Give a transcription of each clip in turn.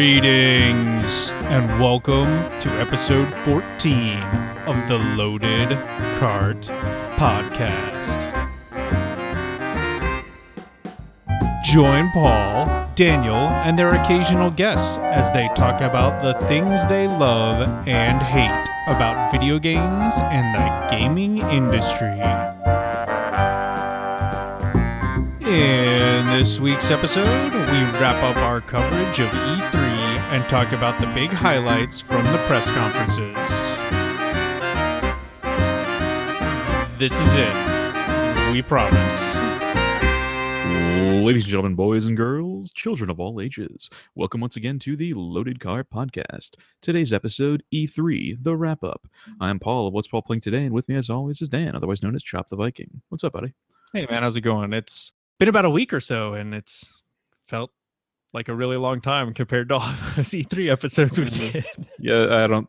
Greetings and welcome to episode 14 of the Loaded Cart Podcast. Join Paul, Daniel, and their occasional guests as they talk about the things they love and hate about video games and the gaming industry. In this week's episode, we wrap up our coverage of E3 and talk about the big highlights from the press conferences. This is it. We promise. Ladies and gentlemen, boys and girls, children of all ages, welcome once again to the Loaded Cart Podcast. Today's episode, E3, the wrap up. I'm Paul of What's Paul Playing Today, and with me, as always, is Dan, otherwise known as Chop the Viking. What's up, buddy? Hey man, how's it going? It's been about a week or so, and it's felt like a really long time compared to all those E3 episodes we did. Yeah, I don't,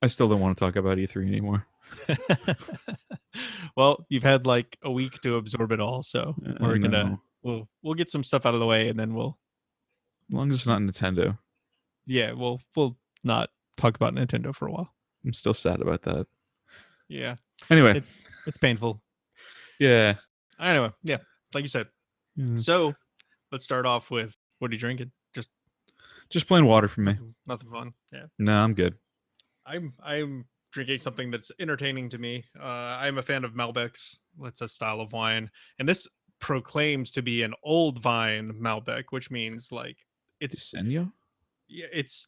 I still don't want to talk about E3 anymore. well, you've had like a week to absorb it all, so Uh, we're gonna we'll we'll get some stuff out of the way, and then we'll As long as it's not Nintendo. yeah we'll we'll not talk about Nintendo for a while. I'm still sad about that. Yeah, Anyway, it's it's painful. yeah. Anyway, yeah, like you said. Mm. So let's start off with what are you drinking? Just Just plain water for me. nothing fun. Yeah. No, I'm good. I'm I'm drinking something that's entertaining to me. Uh, I'm a fan of Malbecs. That's a style of wine, and this proclaims to be an old vine Malbec, which means like it's Senyo? yeah, it's.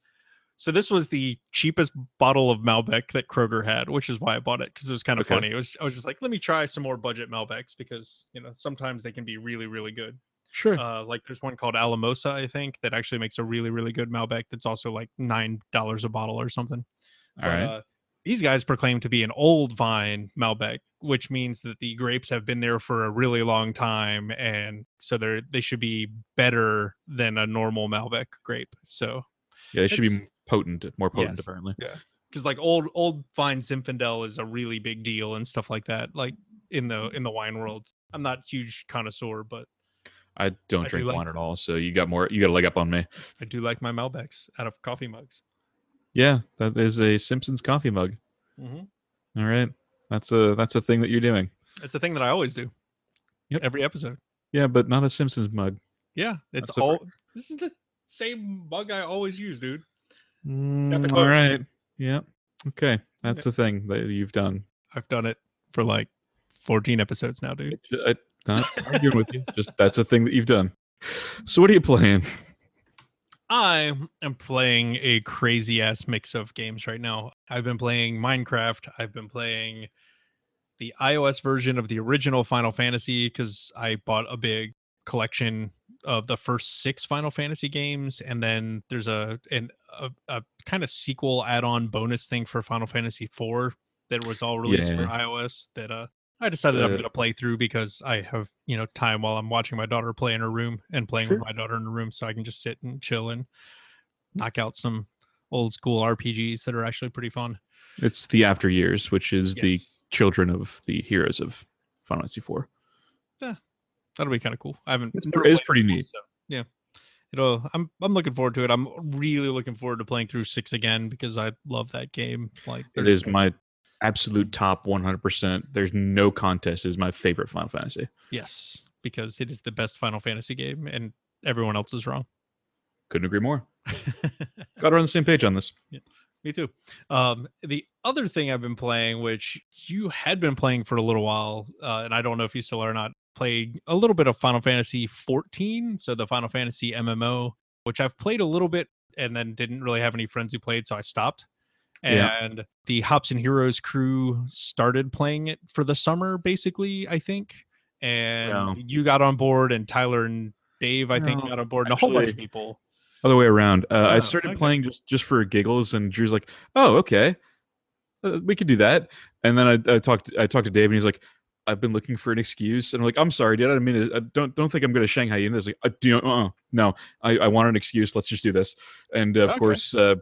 So this was the cheapest bottle of Malbec that Kroger had, which is why I bought it because it was kind of Okay. funny. It was I was just like, let me try some more budget Malbecs because you know sometimes they can be really really good. Sure. Uh, like there's one called Alamosa, I think, that actually makes a really really good Malbec. That's also like nine dollars a bottle or something. All right. uh, these guys proclaim to be an old vine Malbec, which means that the grapes have been there for a really long time, and so they're they should be better than a normal Malbec grape. So yeah, it should be potent, more potent, Yes. apparently. because like old old vine Zinfandel is a really big deal and stuff like that. Like in the in the wine world, I'm not a huge connoisseur, but I don't I do drink like- wine at all, so you got more. You got a leg up on me. I do like my Malbecs out of coffee mugs. Yeah, that is a Simpsons coffee mug. Mm-hmm. All right, that's a that's a thing that you're doing. It's a thing that I always do. Yep. Every episode. Yeah, but not a Simpsons mug. Yeah, it's That's all. This is the same mug I always use, dude. Mm, all right. Yeah. Okay, that's the thing that you've done. I've done it for like 14 episodes now, dude. I, not arguing with you. Just that's a thing that you've done. So what are you playing? I am playing a crazy ass mix of games right now. I've been playing Minecraft. I've been playing the iOS version of the original Final Fantasy because I bought a big collection of the first six Final Fantasy games, and then there's a an a, a kind of sequel add-on bonus thing for Final Fantasy IV that was all released for iOS that uh I decided I'm Uh, gonna play through because I have you know time while I'm watching my daughter play in her room and playing Sure. with my daughter in her room, so I can just sit and chill and knock out some old school RPGs that are actually pretty fun. It's the After Years, which is the children of the heroes of Final Fantasy IV. That'll be kind of cool. I haven't. It's it's pretty before, neat. So, yeah, it'll. I'm. I'm looking forward to it. I'm really looking forward to playing through six again because I love that game. Like it is my absolute top 100%. There's no contest. It is my favorite Final Fantasy. yes because it is the best Final Fantasy game and everyone else is wrong. Couldn't agree more. Got her on the same page on this. Yeah. Me too. Um, the other thing I've been playing, which you had been playing for a little while, uh, and I don't know if you still are or not, played a little bit of Final Fantasy 14, so the Final Fantasy MMO, which I've played a little bit and then didn't really have any friends who played, so I stopped. Yeah. And the Hops and Heroes crew started playing it for the summer, basically, I think. And Yeah. you got on board, and Tyler and Dave, I think, No, got on board, and a whole bunch of people. Other way around. Uh, I started okay. playing just just for giggles, and Drew's like, "Oh, okay, uh, we could do that." And then I, I talked I talked to Dave, and he's like, "I've been looking for an excuse," and I'm like, "I'm sorry, dude. I mean to. I don't don't think I'm going to Shanghai you." And he's like, uh, do you, uh, "No, I, I want an excuse. Let's just do this." And uh, of Okay. course, uh,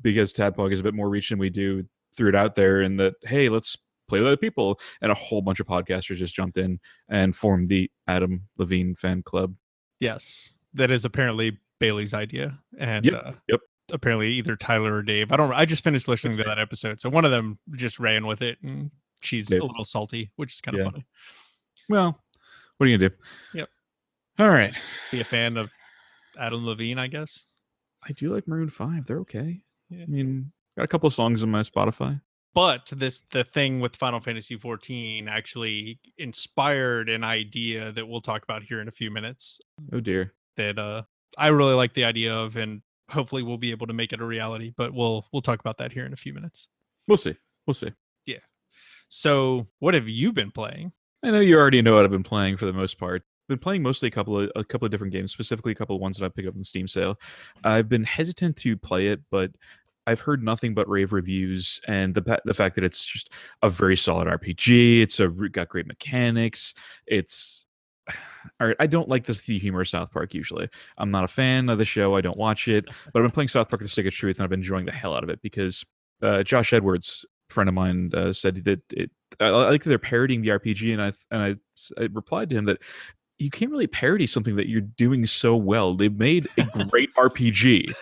because Tadpog is a bit more reach than we do, threw it out there, and that hey, let's play with other people, and a whole bunch of podcasters just jumped in and formed the Adam Levine fan club. Yes, that is apparently Bailey's idea, and Yep, uh, yep. apparently either Tyler or Dave. I don't. I just finished listening That's to that episode, so one of them just ran with it, and she's Dave. a little salty, which is kind of Yeah. funny. Well, what are you gonna do? Yep. All right. Be a fan of Adam Levine, I guess. I do like Maroon Five. They're okay. Yeah. I mean, got a couple of songs on my Spotify. but this the thing with final fantasy 14 actually inspired an idea that we'll talk about here in a few minutes Oh dear. that uh i really like the idea of and hopefully we'll be able to make it a reality but we'll we'll talk about that here in a few minutes We'll see. We'll see. So what have you been playing I know you already know what I've been playing for the most part. Been playing mostly a couple of a couple of different games, specifically a couple of ones that I picked up in the Steam sale. I've been hesitant to play it, but I've heard nothing but rave reviews, and the the fact that it's just a very solid RPG. It's a got great mechanics. It's all right. I don't like this the humor of South Park usually. I'm not a fan of the show. I don't watch it, but I've been playing South Park: The Stick of Truth, and I've been enjoying the hell out of it because uh, Josh Edwards, friend of mine, uh, said that it. I I like they're parodying the RPG, and I and I, I replied to him that you can't really parody something that you're doing so well. They've made a great RPG.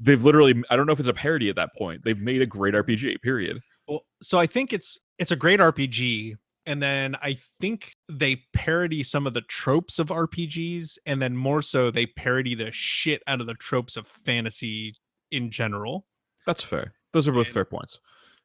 They've literally. I don't know if it's a parody at that point. They've made a great RPG. Period. well so i think it's it's a great rpg and then i think they parody some of the tropes of rpgs and then more so they parody the shit out of the tropes of fantasy in general That's fair. Those are both And- fair points.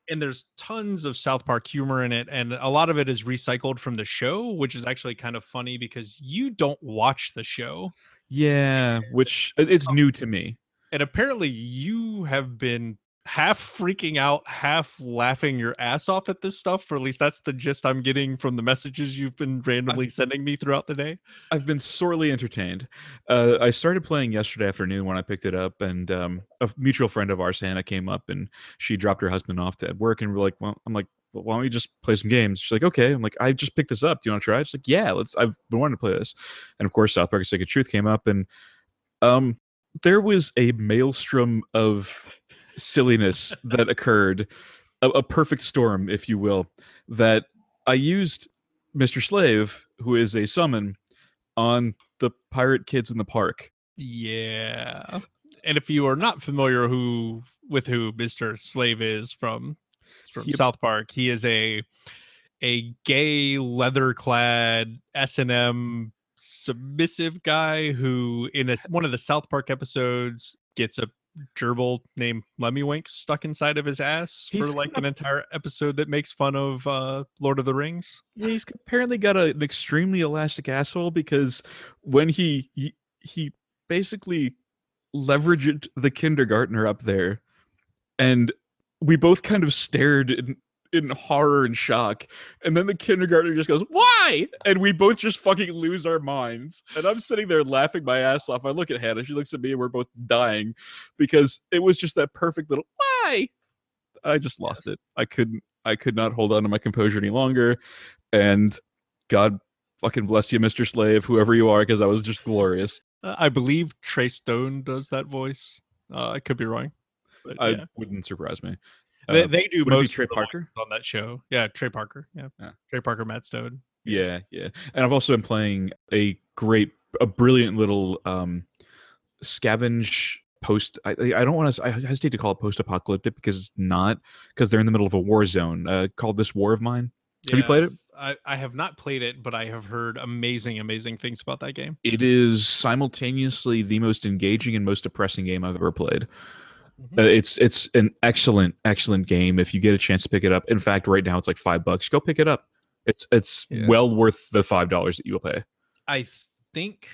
And there's tons of South Park humor in it, and a lot of it is recycled from the show, which is actually kind of funny because you don't watch the show, Yeah, which it's new to me. and apparently you have been half freaking out, half laughing your ass off at this stuff. Or at least that's the gist I'm getting from the messages you've been randomly sending me throughout the day. I've been sorely entertained. Uh, I started playing yesterday afternoon when I picked it up, and um, a mutual friend of ours, Hannah, came up and she dropped her husband off to at work, and we're like, "Well, I'm like, well, why don't we just play some games?" She's like, "Okay." I'm like, "I just picked this up. Do you want to try?" it?" She's like, "Yeah, let's." I've been wanting to play this, and of course, South Park: of Truth came up, and um, there was a maelstrom of silliness that occurred, a, a perfect storm, if you will, that I used Mr. Slave, who is a summon, on the pirate kids in the park. Yeah. And if you are not familiar who with who Mr. Slave is from from South Park, he is a a gay leather clad S&M submissive guy who in a, one of the South Park episodes gets a gerbil named Lemmy stuck inside of his ass for like got- an entire episode that makes fun of uh Lord of the Rings. Yeah, he's apparently got a, an extremely elastic asshole because when he he, he basically leveraged the kindergartner up there, and we both kind of stared in, in horror and shock, and then the kindergartner just goes, "Why?" and we both just fucking lose our minds. And I'm sitting there laughing my ass off. I look at Hannah, she looks at me, and we're both dying because it was just that perfect little "Why?" I just lost Yes. it. I couldn't. I could not hold on to my composure any longer and God fucking bless you, Mr. Slave, whoever you are, because that was just glorious. Uh, I believe Trey Stone does that voice. Uh, I could be wrong. But I yeah. wouldn't surprise me. They, Uh, they do most Trey Parker? on that show. Yeah, Trey Parker. Yeah, Yeah. Trey Parker, Matt Stone. yeah, yeah. And I've also been playing a great, a brilliant little um scavenge post. I, I don't want to. I hesitate to call it post-apocalyptic because it's not. Because they're in the middle of a war zone uh, called this War of Mine. Have you played it? I, I have not played it, but I have heard amazing, amazing things about that game. It is simultaneously the most engaging and most depressing game I've ever played. Uh, it's it's an excellent excellent game if you get a chance to pick it up. In fact, right now it's like five bucks. Go pick it up. It's it's Yeah. well worth the five dollars that you will pay. I think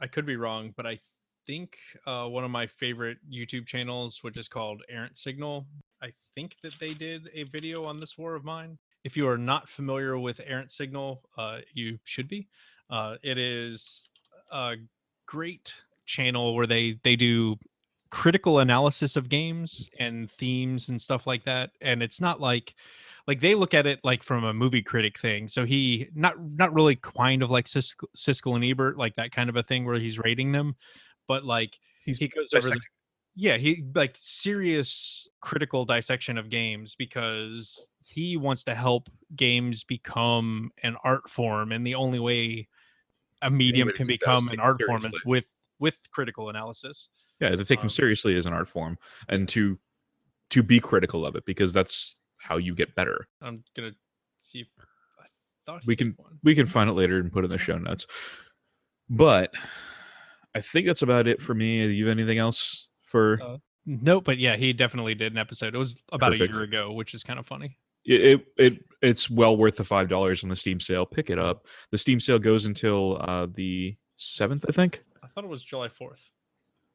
I could be wrong, but I think uh, one of my favorite YouTube channels, which is called Errant Signal, I think that they did a video on this war of mine. If you are not familiar with Errant Signal, uh, you should be. Uh, it is a great channel where they they do critical analysis of games and themes and stuff like that and it's not like like they look at it like from a movie critic thing so he not not really kind of like Siskel, Siskel and Ebert like that kind of a thing where he's rating them but like He's he goes over the, yeah he like serious critical dissection of games because he wants to help games become an art form and the only way a medium can do that is become an art form is with with critical analysis. Yeah, to take them seriously as an art form and to to be critical of it because that's how you get better. I'm gonna see if I thought We can-. We can find it later and put it in the show notes. But I think that's about it for me. Do you have anything else for Uh, Nope, but yeah, he definitely did an episode. It was about Perfect. a year ago, which is kind of funny. it, it it it's well worth the five dollars on the Steam sale. Pick it up. The Steam sale goes until uh the seventh, I think. I thought it was July 4th.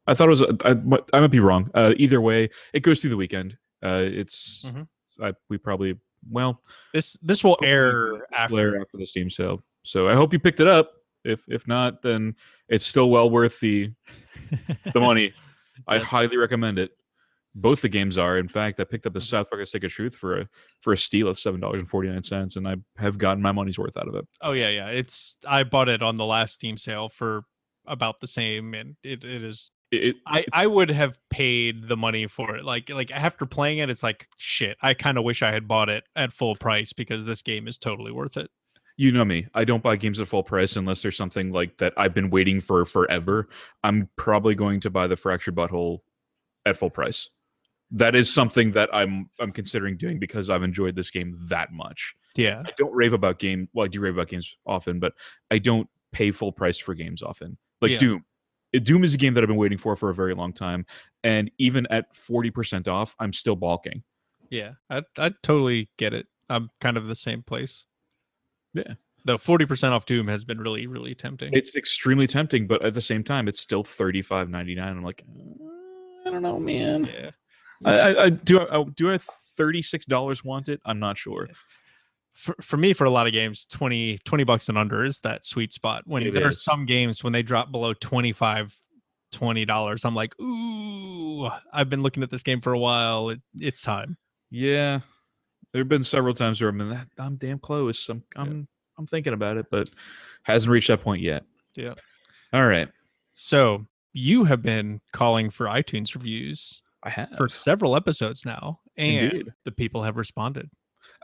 I thought it was. I, I might be wrong. Uh, either way, it goes through the weekend. Uh, it's Mhm. I, we probably well This this will air after. air after the Steam sale. So I hope you picked it up. If if not, then it's still well worth the the money. I highly recommend it. Both the games are. In fact, I picked up the Mhm. South Park: A Stick of Truth for a for a steal at seven dollars and forty nine cents, and I have gotten my money's worth out of it. Oh yeah, yeah. It's I bought it on the last Steam sale for about the same, and it, it is. It, I I would have paid the money for it. Like like after playing it, it's like shit. I kind of wish I had bought it at full price because this game is totally worth it. you know me. I don't buy games at full price unless there's something like that I've been waiting for forever. I'm probably going to buy the Fractured But Whole at full price. That is something that I'm I'm considering doing because I've enjoyed this game that much. Yeah, I don't rave about game. Well, I do rave about games often, but I don't pay full price for games often. Like Yeah. Doom. Doom is a game that I've been waiting for for a very long time, and even at forty percent off, I'm still balking. yeah. I I totally get it. I'm kind of the same place. Yeah. The forty percent off Doom has been really really tempting. It's extremely tempting, but at the same time, it's still thirty five ninety nine. I'm like, "Uh, I don't know, man. yeah. I, I, I do. I, do I thirty six dollars want it? I'm not sure. For, for me for a lot of games 20 20 bucks and under is that sweet spot when It there are some games when they drop below 25 20 dollars i'm like ooh i've been looking at this game for a while it, it's time Yeah, there have been several times where I'm in that. I'm damn close. I'm I'm I'm thinking about it, but hasn't reached that point yet. Yeah. All right. so you have been calling for itunes reviews I have. for several episodes now and Indeed. the people have responded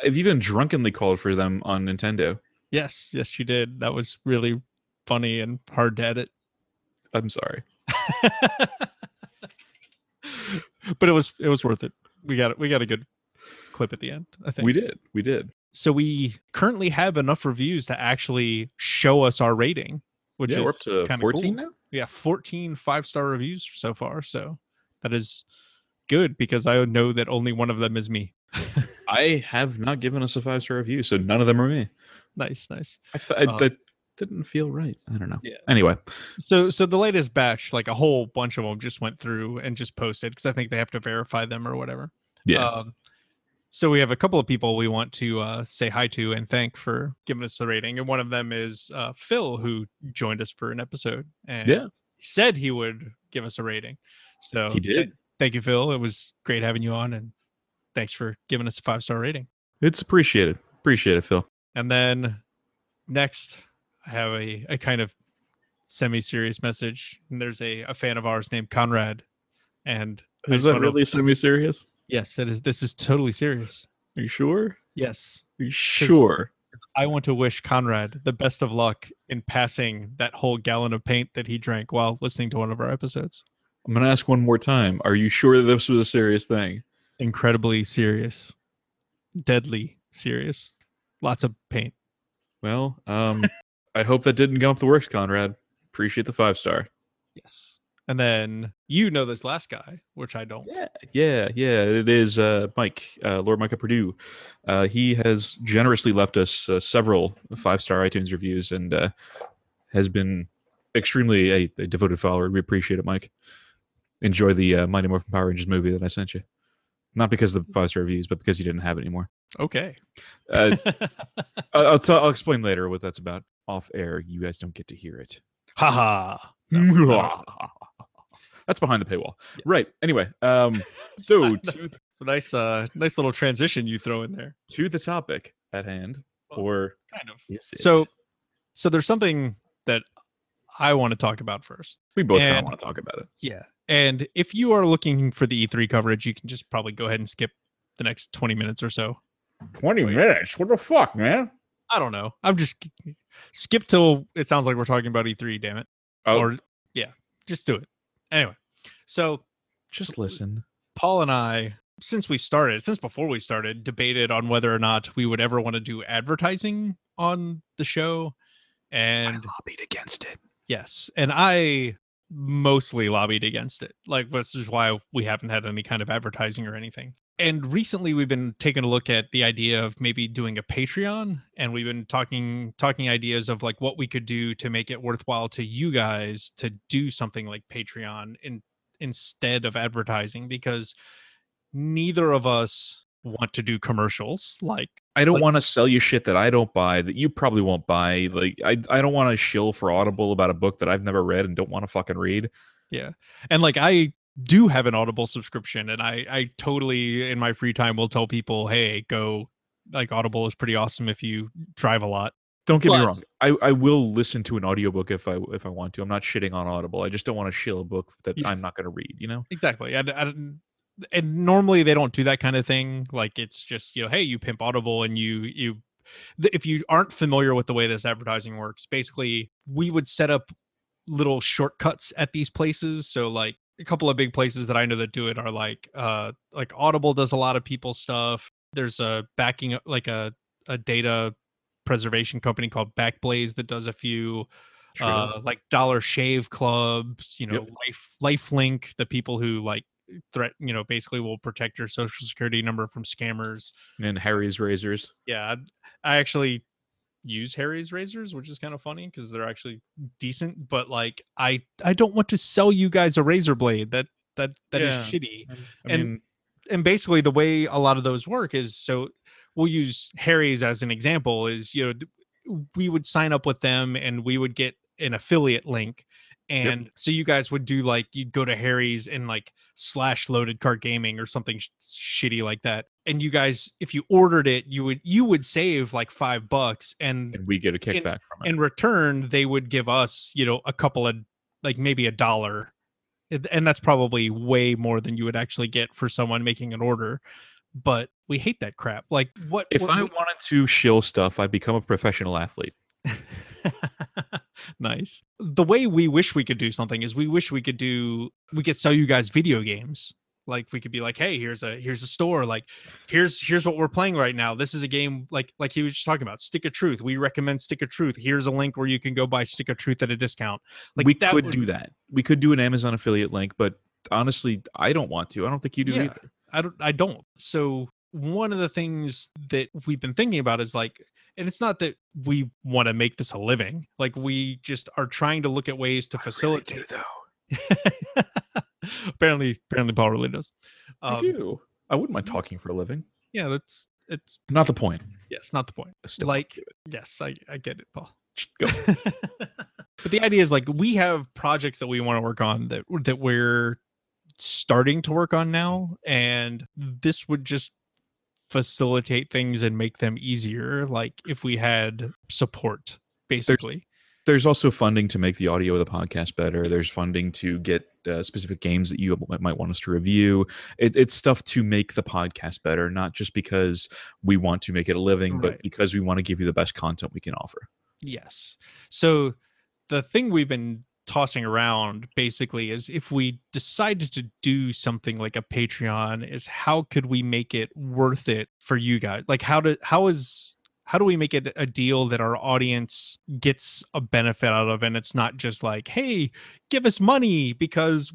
I've even drunkenly called for them on Nintendo. yes yes you did that was really funny and hard to edit I'm sorry. but it was it was worth it we got it. we got a good clip at the end i think We did. We did. so we currently have enough reviews to actually show us our rating which yeah, is we're up to kinda 14 cool. now. yeah 14 five star reviews so far so that is good because i know that only one of them is me I have not given us a five star review, so none of them are me. nice nice I, th- I Uh, that didn't feel right. I don't know. Yeah. Anyway, so so the latest batch like a whole bunch of them just went through and just posted because i think they have to verify them or whatever yeah. Um, so we have a couple of people we want to uh, say hi to and thank for giving us the rating, and one of them is uh, Phil, who joined us for an episode, and Yeah. he said he would give us a rating. So He did. thank you, Phil. It was great having you on, and thanks for giving us a five star rating. it's appreciated. Appreciate it, Phil. And then next, I have a, a kind of semi serious message. And there's a, a fan of ours named Conrad. And Is that really semi serious? yes, that is this is totally serious. Are you sure? Yes. Are you sure? I want to wish Conrad the best of luck in passing that whole gallon of paint that he drank while listening to one of our episodes. I'm gonna ask one more time. Are you sure that this was a serious thing? Incredibly serious, deadly serious. Lots of paint. Well, um, I hope that didn't go up the works, Conrad. Appreciate the five star. Yes. And then you know this last guy, which I don't. Yeah, yeah, yeah. It is uh, Mike, uh, Lord Micah Purdue. Uh, he has generously left us uh, several five star iTunes reviews and uh, has been extremely a, a devoted follower. We appreciate it, Mike. Enjoy the uh, Mighty Morphin Power Rangers movie that I sent you. Not because of the five star reviews, but because you didn't have it anymore. Okay. Uh, I- I'll, t- I'll explain later what that's about off air. You guys don't get to hear it. Haha. No, That's behind the paywall. Yes. Right. Anyway, um, so to, Nice uh nice little transition you throw in there. to the topic at hand, Well, or Kind of. So so there's something that I want to talk about first. we both kind of want to talk about it. Yeah. And if you are looking for the E3 coverage, you can just probably go ahead and skip the next 20 minutes or so. Twenty oh, Wait. minutes? What the fuck, man? I don't know. I'm just skip till it sounds like we're talking about E3, damn it. Oh, Or yeah. just do it. Anyway, so Just listen. Paul and I, since we started, since before we started, debated on whether or not we would ever want to do advertising on the show. And I lobbied against it. Yes, and I mostly lobbied against it. Like, this is why we haven't had any kind of advertising or anything. And recently we've been taking a look at the idea of maybe doing a Patreon and we've been talking talking ideas of like what we could do to make it worthwhile to you guys to do something like Patreon in instead of advertising because neither of us want to do commercials like I don't Like- want to sell you shit that I don't buy that you probably won't buy. Like I, I don't want to shill for Audible about a book that I've never read and don't want to fucking read. Yeah. And like I do have an Audible subscription and I I totally in my free time will tell people, "Hey, go like Audible is pretty awesome if you drive a lot." Don't get me wrong. I, I will listen to an audiobook if I if I want to. I'm not shitting on Audible. I just don't want to shill a book that Yeah. I'm not going to read. You know. Exactly. I, I don't- and normally they don't do that kind of thing. Like it's just you know, hey, you pimp Audible, and you you. If you aren't familiar with the way this advertising works, basically we would set up little shortcuts at these places. So like a couple of big places that I know that do it are like uh like Audible does a lot of people stuff. There's a backing like a a data preservation company called Backblaze that does a few uh, like Dollar Shave Club, you know, Yep. Life LifeLock, the people who like threat, you know, basically will protect your social security number from scammers. and Harry's razors. Yeah, I actually use Harry's razors, which is kind of funny because they're actually decent. But like, I I don't want to sell you guys a razor blade. That that that is Yeah. shitty I And- mean, and basically the way a lot of those work is so we'll use harry's as an example is you know we would sign up with them and we would get an affiliate link and so you guys would do like you'd go to harry's and like slash loaded cart gaming or something sh- shitty like that and you guys if you ordered it you would you would save like five bucks and and we get a kickback from it. in return they would give us you know a couple of like maybe a dollar eh, And- and that's probably way more than you would actually get for someone making an order but we hate that crap like what if what I we- wanted to shill stuff, I'd become a professional athlete. nice the way we wish we could do something is we wish we could do we could sell you guys video games like we could be like hey here's a here's a store like here's here's what we're playing right now this is a game like like he was just talking about stick of truth we recommend stick of truth here's a link where you can go buy stick of truth at a discount like we could would- do that. We could do an Amazon affiliate link, but honestly, I don't want to. I don't think you do Yeah. either. I don't I don't. So one of the things that we've been thinking about is like and it's not that we want to make this a living. Like we just are trying to look at ways to facilitate though. apparently apparently Paul really does. I Um, do. I wouldn't mind talking for a living. yeah, that's it's Not the point. yes, not the point. I still like yes, I I get it, Paul. Just go. but the idea is like we have projects that we want to work on that that we're starting to work on now and this would just facilitate things and make them easier like if we had support basically There's also funding to make the audio of the podcast better. There's funding to get uh, specific games that you might- might want us to review. It, it's stuff to make the podcast better, not just because we want to make it a living, but because we want to give you the best content we can offer. yes so the thing we've been tossing around basically is if we decided to do something like a patreon is how could we make it worth it for you guys like how do how is how do we make it a deal that our audience gets a benefit out of and it's not just like hey give us money because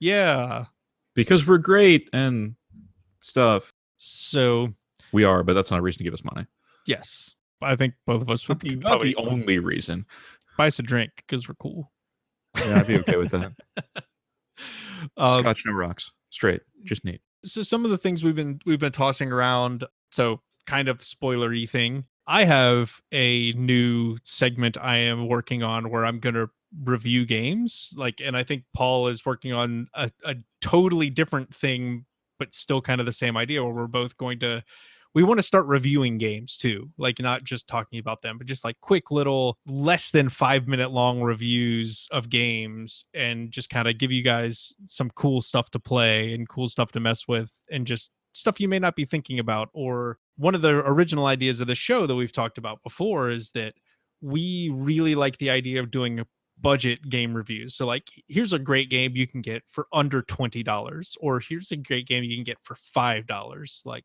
yeah Because we're great and stuff. so We are, but that's not a reason to give us money. yes i think both of us Not would the, not the only reason. buy us a drink because we're cool Yeah, I'd be okay with that. um, Scotch, no rocks. Straight. Just neat. so some of the things we've been we've been tossing around so kind of spoilery thing i have a new segment i am working on where i'm going to review games like and i think paul is working on a, a totally different thing but still kind of the same idea where we're both going to we want to start reviewing games too like not just talking about them but just like quick little less than five minute long reviews of games and just kind of give you guys some cool stuff to play and cool stuff to mess with and just stuff you may not be thinking about or one of the original ideas of the show that we've talked about before is that we really like the idea of doing a budget game reviews. So like here's a great game you can get for under $20 or here's a great game you can get for $5. Like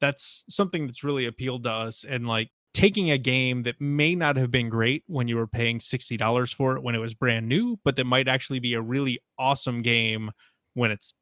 that's something that's really appealed to us and like taking a game that may not have been great when you were paying $60 for it when it was brand new, but that might actually be a really awesome game when it's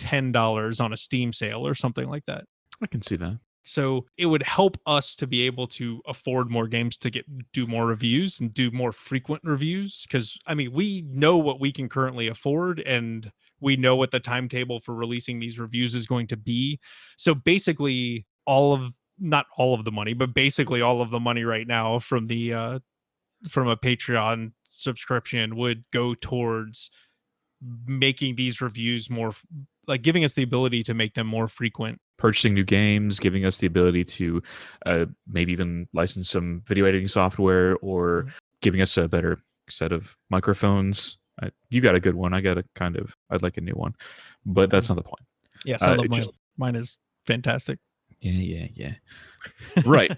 $10 on a Steam sale or something like that. I can see that. So it would help us to be able to afford more games to get do more reviews and do more frequent reviews because I mean we know what we can currently afford and we know what the timetable for releasing these reviews is going to be. So basically all of not all of the money, but basically all of the money right now from the uh from a Patreon subscription would go towards making these reviews more like giving us the ability to make them more frequent purchasing new games, giving us the ability to uh, maybe even license some video editing software, or Mhm. giving us a better set of microphones. I, you got a good one. I got a kind of. I'd like a new one, but that's not the point. yes Uh, love mine just- mine is fantastic Yeah, yeah, yeah. Right.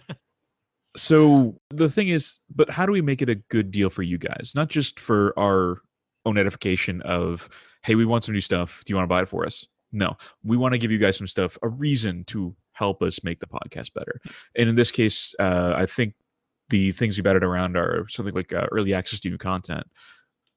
so the thing is, but how do we make it a good deal for you guys? Not just for our own edification of, hey, we want some new stuff. Do you want to buy it for us? No, we want to give you guys some stuff, a reason to help us make the podcast better. And in this case, uh, I think the things we batted around are something like uh, early access to new content.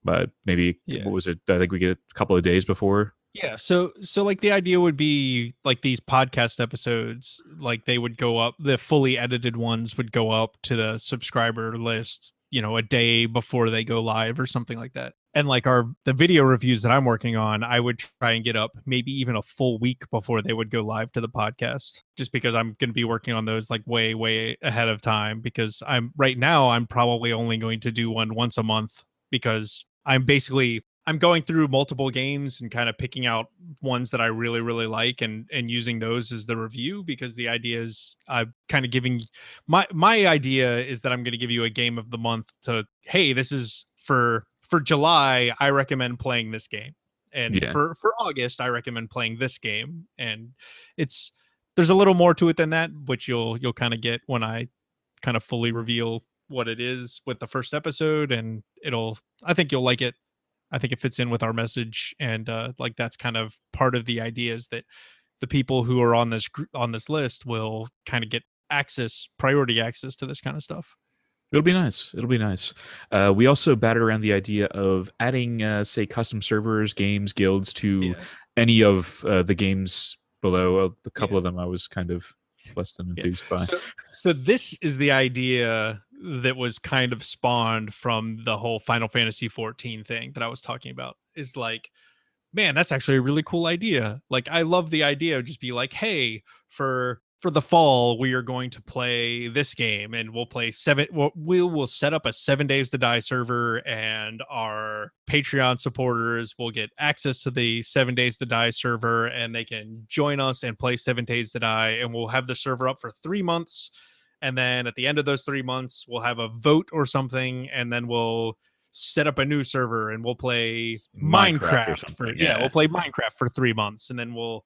But maybe Yeah. what was it? I think we get a couple of days before. Yeah, so so like the idea would be like these podcast episodes, like they would go up, the fully edited ones would go up to the subscriber list, you know, a day before they go live or something like that. And like our the video reviews that I'm working on, I would try and get up maybe even a full week before they would go live to the podcast, just because I'm going to be working on those like way way ahead of time because I'm right now I'm probably only going to do one once a month because I'm basically I'm going through multiple games and kind of picking out ones that I really really like and and using those as the review because the idea is I'm kind of giving my my idea is that I'm going to give you a game of the month to hey this is for for July I recommend playing this game and Yeah. for for August I recommend playing this game and it's there's a little more to it than that which you'll you'll kind of get when I kind of fully reveal what it is with the first episode and it'll I think you'll like it I think it fits in with our message, and uh, like that's kind of part of the idea is that the people who are on this on this list will kind of get access, priority access to this kind of stuff. It'll be nice. It'll be nice. Uh, we also batted around the idea of adding, uh, say, custom servers, games, guilds to any of uh, the games below. A couple Yeah. of them I was kind of less than enthused by. So, so this is the idea that was kind of spawned from the whole Final Fantasy 14 thing that I was talking about. Is like, man, that's actually a really cool idea. Like, I love the idea of just be like, hey, for for the fall, we are going to play this game, and we'll play seven. We'll, we will set up a seven days to die server, and our Patreon supporters will get access to the seven days to die server, and they can join us and play seven days to die, and we'll have the server up for three months, and then at the end of those three months, we'll have a vote or something, and then we'll set up a new server and we'll play Minecraft Minecraft, for yeah, yeah. we'll play Minecraft for three months, and then we'll,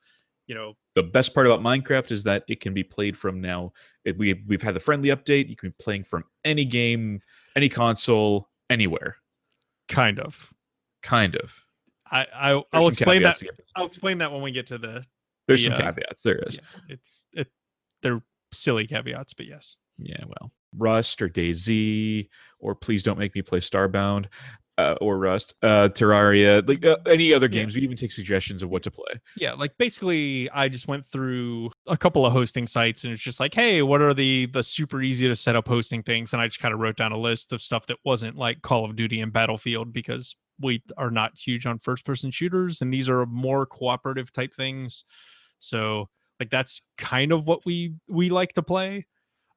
you know, the best part about Minecraft is that it can be played from now. It, we we've had the friendly update. You can be playing from any game, any console, anywhere. kind of. Kind of. I, I i'll explain that. caveats to get- I'll explain that when we get to the. There's the, some uh, caveats. There is. Yeah, it's it. They're silly caveats, but yes. Yeah, well, Rust or DayZ or Please Don't Make Me Play Starbound uh, or Rust, uh, Terraria, like uh, any other Yeah. games. We even take suggestions of what to play. Yeah, like basically, I just went through a couple of hosting sites, and it's just like, hey, what are the the super easy to set up hosting things? And I just kind of wrote down a list of stuff that wasn't like Call of Duty and Battlefield because we are not huge on first person shooters, and these are more cooperative type things. So like that's kind of what we we like to play.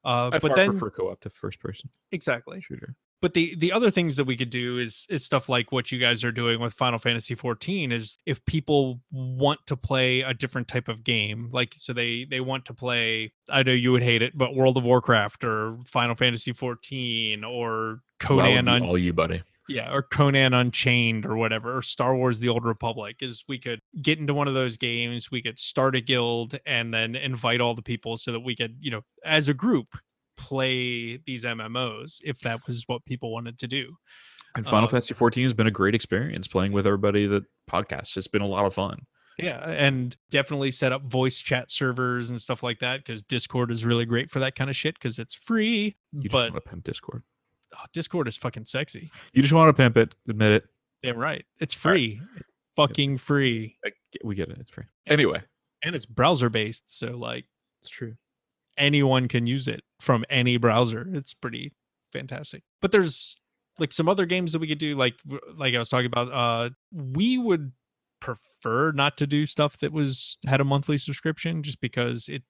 Uh, I but then prefer co-op to first person exactly shooter. but the the other things that we could do is is stuff like what you guys are doing with Final Fantasy 14 is if people want to play a different type of game like so they they want to play I know you would hate it but World of Warcraft or Final Fantasy 14 or Conan Well, un- all you, buddy. Yeah or Conan Unchained or whatever or Star Wars the Old Republic is we could get into one of those games we could start a guild and then invite all the people so that we could you know as a group play these MMOs if that was what people wanted to do And Final Um, Fantasy 14 has been a great experience playing with everybody that podcasts. It's been a lot of fun. Yeah, and definitely set up voice chat servers and stuff like that because Discord is really great for that kind of shit because it's free. You just but want to pimp Discord. Oh, Discord is fucking sexy. You just want to pimp it. Admit it. Damn right, it's All right. free, It's fucking free, I We get it. It's free. Anyway, and it's browser based. So like it's true. anyone can use it from any browser. It's pretty fantastic. But there's like some other games that we could do like like I was talking about uh we would prefer not to do stuff that was had a monthly subscription just because it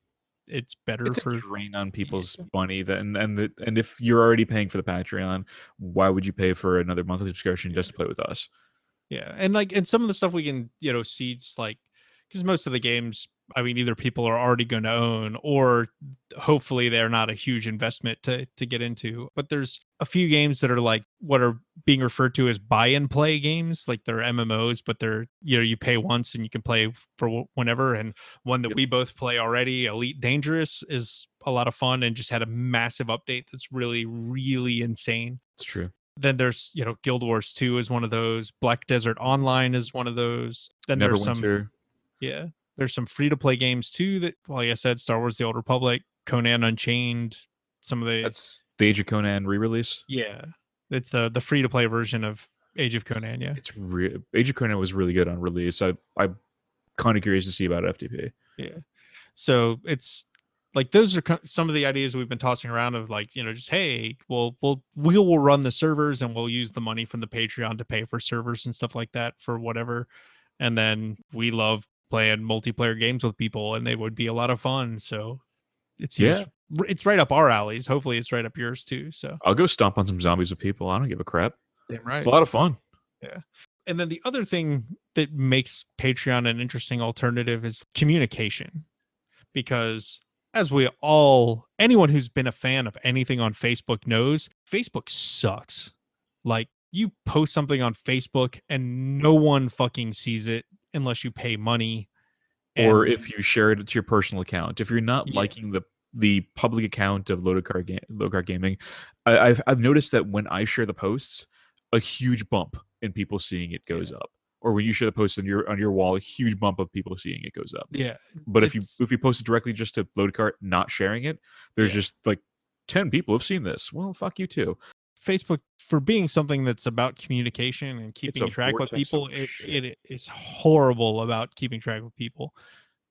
it's better It's for drain on people's money. That and the, and if you're already paying for the Patreon, why would you pay for another monthly subscription just to play with us? yeah and like and some of the stuff we can you know see just like because most of the games i mean either people are already going to own or hopefully they're not a huge investment to to get into but there's a few games that are like what are being referred to as buy and play games like they're mmos but they're you know you pay once and you can play for whenever and one that Yep. we both play already elite dangerous is a lot of fun and just had a massive update that's really really insane It's true. then there's you know guild wars 2 is one of those black desert online is one of those then Never there's some Winter. Yeah there's some free to play games too that well, like i said star wars the old republic conan unchained some of the That's the Age of Conan re-release. yeah it's the the free to play version of age of conan yeah It's re- Age of Conan was really good on release. I I'm kind of curious to see about FTP. yeah so it's like those are some of the ideas we've been tossing around of like you know just hey we'll we'll we will run the servers and we'll use the money from the patreon to pay for servers and stuff like that for whatever and then we love playing multiplayer games with people and they would be a lot of fun so it seems Yeah. it's right up our alleys hopefully it's right up yours too so I'll go stomp on some zombies with people. I don't give a crap. damn right It's a lot of fun. Yeah. And then the other thing that makes Patreon an interesting alternative is communication. Because as we all, anyone who's been a fan of anything on Facebook knows, Facebook sucks. Like you post something on Facebook and no one fucking sees it unless you pay money. or And- if you share it to your personal account. If you're not Yeah. liking the the public account of Loaded Cart, ga- Cart Gaming, I, I've I've noticed that when I share the posts, a huge bump in people seeing it goes up. Or when you share the post on your on your wall, a huge bump of people seeing it goes up. yeah, But if you if you post it directly just to Loaded Cart, not sharing it, there's Yeah. just like ten people have seen this. Well, fuck you too. Facebook for being something that's about communication and keeping track with people, it, it is horrible about keeping track with people.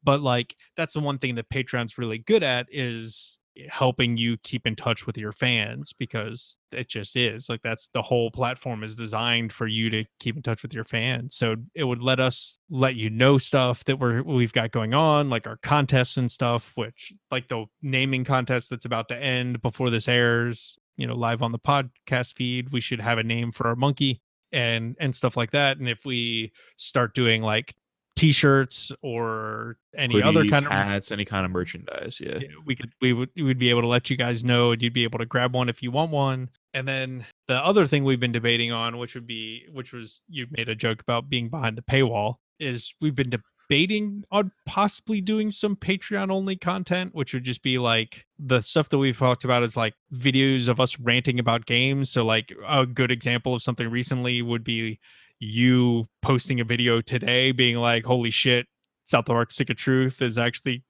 But like that's the one thing that Patreon's really good at is helping you keep in touch with your fans because it just is like that's the whole platform is designed for you to keep in touch with your fans so it would let us let you know stuff that we're we've got going on like our contests and stuff which like the naming contest that's about to end before this airs you know live on the podcast feed we should have a name for our monkey and and stuff like that and if we start doing like t-shirts or any other kind of hats, any kind of merchandise. Yeah. yeah, we could we would we would be able to let you guys know and you'd be able to grab one if you want one and then the other thing we've been debating on which would be which was you made a joke about being behind the paywall is we've been debating on possibly doing some patreon only content which would just be like the stuff that we've talked about is like videos of us ranting about games so like a good example of something recently would be you posting a video today being like holy shit south park stick of truth is actually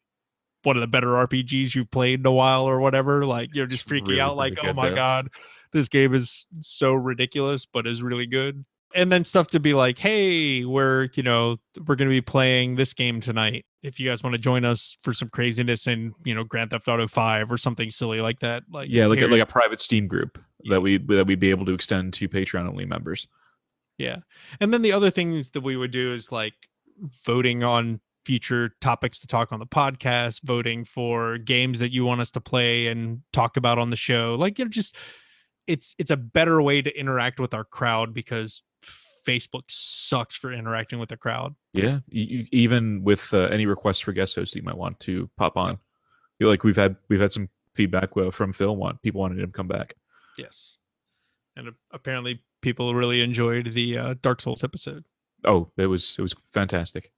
one of the better RPGs you've played in a while or whatever. Like you're just freaking really, out, like, oh my though. god, this game is so ridiculous, but is really good. And then stuff to be like, hey, we're you know we're gonna be playing this game tonight. If you guys want to join us for some craziness in you know Grand Theft Auto Five or something silly like that, like yeah, like a, like a private Steam group that we that we'd be able to extend to Patreon only members. Yeah. And then the other things that we would do is like voting on future topics to talk on the podcast, voting for games that you want us to play and talk about on the show. Like, you know, just it's it's a better way to interact with our crowd because Facebook sucks for interacting with the crowd. Yeah, e- even with uh, any requests for guest hosts you might want to pop on. Feel like we've had we've had some feedback uh, from Phil. Want people wanted him to come back. Yes. And apparently people really enjoyed the uh, Dark Souls episode. Oh, it was it was fantastic.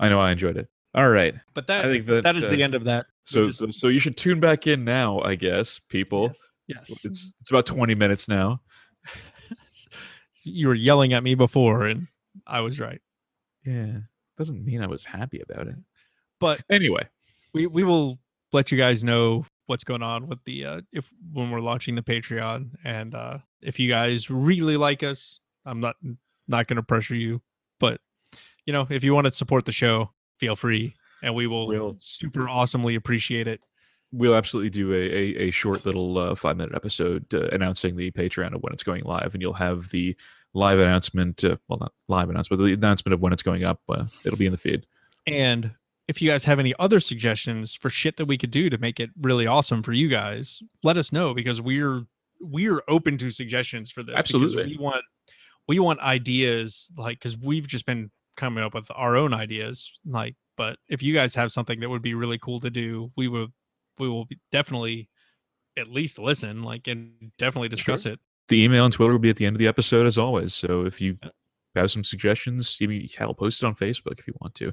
I know I enjoyed it. All right, But I that think that that is uh, the end of that. So just- so, so you should tune back in now, I guess, people. Yes. yes. It's it's about twenty minutes now. You were yelling at me before, and I was right. Yeah, doesn't mean I was happy about it. But Anyway, we we will let you guys know what's going on with the uh if when we're launching the patreon. And uh if you guys really like us i'm not not going to pressure you. But you know if you want to support the show feel free. And we will We'll- super awesomely appreciate it we'll absolutely do a a, a short little uh, five minute episode uh, announcing the Patreon of when it's going live, and you'll have the live announcement. Uh, well, not live announcement, but the announcement of when it's going up. Uh, it'll be in the feed. and if you guys have any other suggestions for shit that we could do to make it really awesome for you guys let us know because we're we're open to suggestions for this because Absolutely. we want we want ideas like because we've just been coming up with our own ideas like but if you guys have something that would be really cool to do we will we will be definitely at least listen like and definitely discuss it The email and Twitter will be at the end of the episode as always. So if you have some suggestions, even hell, post it on Facebook if you want to.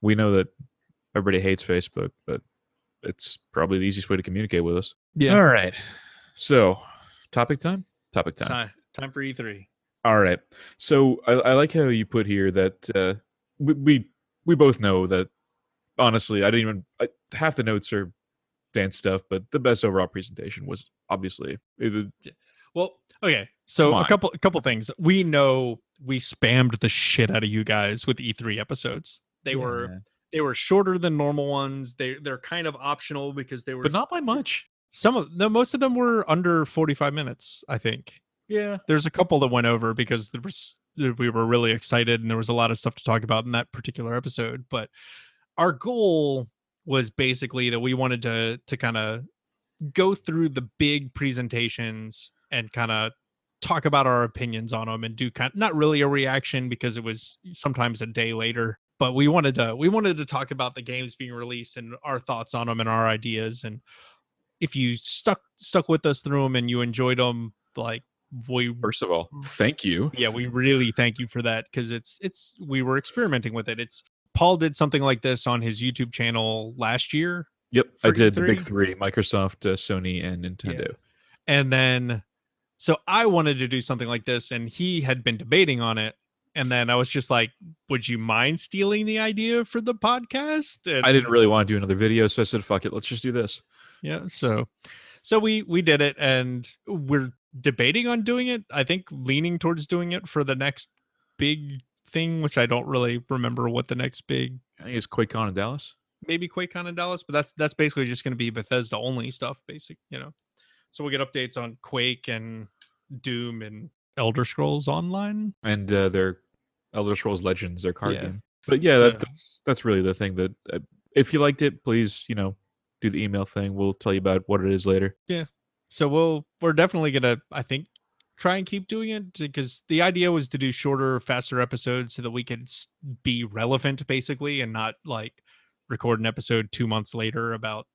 We know that everybody hates Facebook, but it's probably the easiest way to communicate with us. yeah All right. So, topic time. Topic time. time time for E e3 All right. So I, I like how you put here that uh, we, we we both know that honestly, I didn't even I, half the notes are dance stuff, but the best overall presentation was obviously was, Well, okay. So Come a couple a couple things. We know we spammed the shit out of you guys with E3 episodes. They were they were shorter than normal ones. They they're kind of optional because they were but not by much. some of no most of them were under 45 minutes, I think. Yeah. There's a couple that went over because there was we were really excited and there was a lot of stuff to talk about in that particular episode, but our goal was basically that we wanted to to kind of go through the big presentations and kind of talk about our opinions on them and do kind not really a reaction because it was sometimes a day later but we wanted to we wanted to talk about the games being released and our thoughts on them and our ideas and if you stuck stuck with us through them and you enjoyed them like we First of all, thank you. yeah we really thank you for that because it's it's we were experimenting with it it's paul did something like this on his youtube channel last year Yep, I did the big E3? Microsoft, uh, Sony, and Nintendo. and then so i wanted to do something like this and he had been debating on it and then i was just like would you mind stealing the idea for the podcast and I didn't really want to do another video, so I said, "Fuck it, let's just do this." yeah so so we we did it and we're debating on doing it i think leaning towards doing it for the next big thing which i don't really remember what the next big I think it's QuakeCon in Dallas. maybe QuakeCon in Dallas, but that's that's basically just going to be Bethesda only stuff, basic, you know. So we'll get updates on Quake and Doom and Elder Scrolls Online. and uh, their Elder Scrolls Legends, their card Yeah. game. But yeah, that, that's that's really the thing. That uh, if you liked it, please you know do the email thing. We'll tell you about what it is later. Yeah. So we'll we're definitely gonna I think try and keep doing it because the idea was to do shorter, faster episodes so that we could be relevant basically and not like record an episode two months later about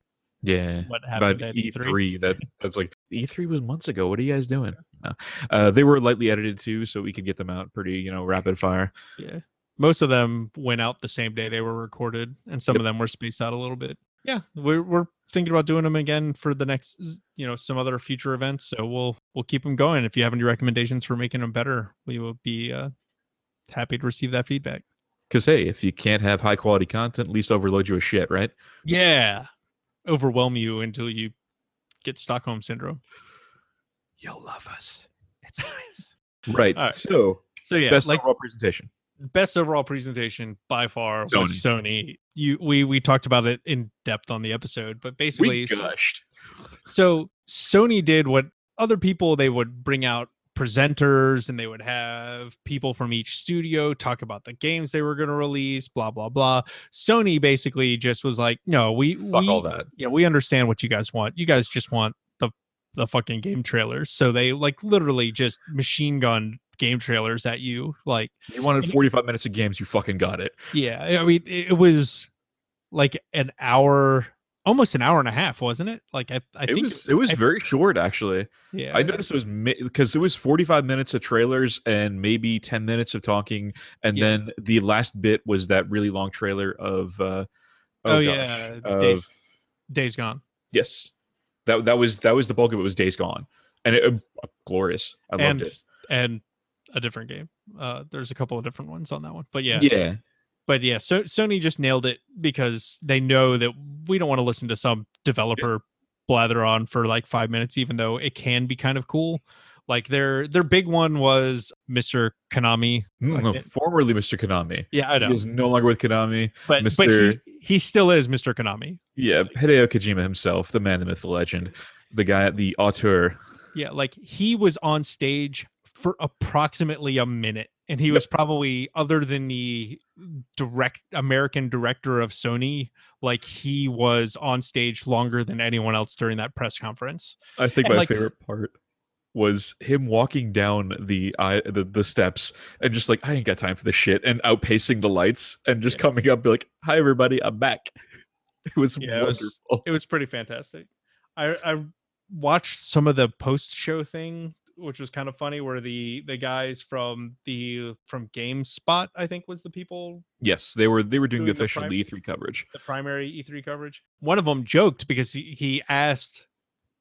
Yeah. what About happened at E E3, E3. that that's like E3 was months ago. What are you guys doing? No. Uh, they were lightly edited too, so we could get them out pretty, you know, rapid fire. Yeah. Most of them went out the same day they were recorded, and some Yep. of them were spaced out a little bit. Yeah, we're we're thinking about doing them again for the next, you know, some other future events. So we'll we'll keep them going. If you have any recommendations for making them better, we will be uh, happy to receive that feedback. Because hey, if you can't have high quality content, at least overload you with shit, right? Yeah, overwhelm you until you get Stockholm syndrome. You'll love us. It's nice. right. All right. So So yeah, best like overall presentation. Best overall presentation by far was Sony. Sony. You we we talked about it in depth on the episode, but basically We so- gushed. so Sony did what other people they would bring out presenters and they would have people from each studio talk about the games they were going to release blah blah blah Sony basically just was like no we Fuck we, all that. yeah we understand what you guys want you guys just want the the fucking game trailers so they like literally just machine gun game trailers at you like You wanted 45 minutes of games, you fucking got it. yeah i mean it, was like an hour almost an hour and a half wasn't it like i, I it think was it was I- very short actually. yeah I noticed it was because it was 45 minutes of trailers and maybe 10 minutes of talking, and Yeah. then the last bit was that really long trailer of. Uh, Oh, gosh, yeah, of, Days- days gone yes, that that was that was the bulk of it was Days Gone, and it uh, glorious. I loved it. and a different game. Uh, there's a couple of different ones on that one, but yeah, yeah. but yeah. So Sony just nailed it because they know that we don't want to listen to some developer blather on for like five minutes, even though it can be kind of cool. Like their their big one was Mr. Konami. Mm, no, formerly Mr. Konami. Yeah, I know, He is no longer with Konami. but but Mr. he, he still is Mr. Konami. Yeah, Hideo Kojima himself, the man, the myth, the legend, the guy, the auteur. Yeah, like he was on stage for approximately a minute. And he was probably, other than the direct American director of Sony, like he was on stage longer than anyone else during that press conference. I think And, my like- favorite part was him walking down the I the, the steps and just like I ain't got time for this shit and outpacing the lights and just Yeah. coming up be like, "Hi everybody, I'm back." It was Yeah, it was- It was pretty fantastic. I I watched some of the post show thing, which was kind of funny, where the the guys from the from GameSpot, I think, was the people yes, they were they were doing, Doing the the official E3 coverage. the primary E3 coverage. One of them joked because he, he asked,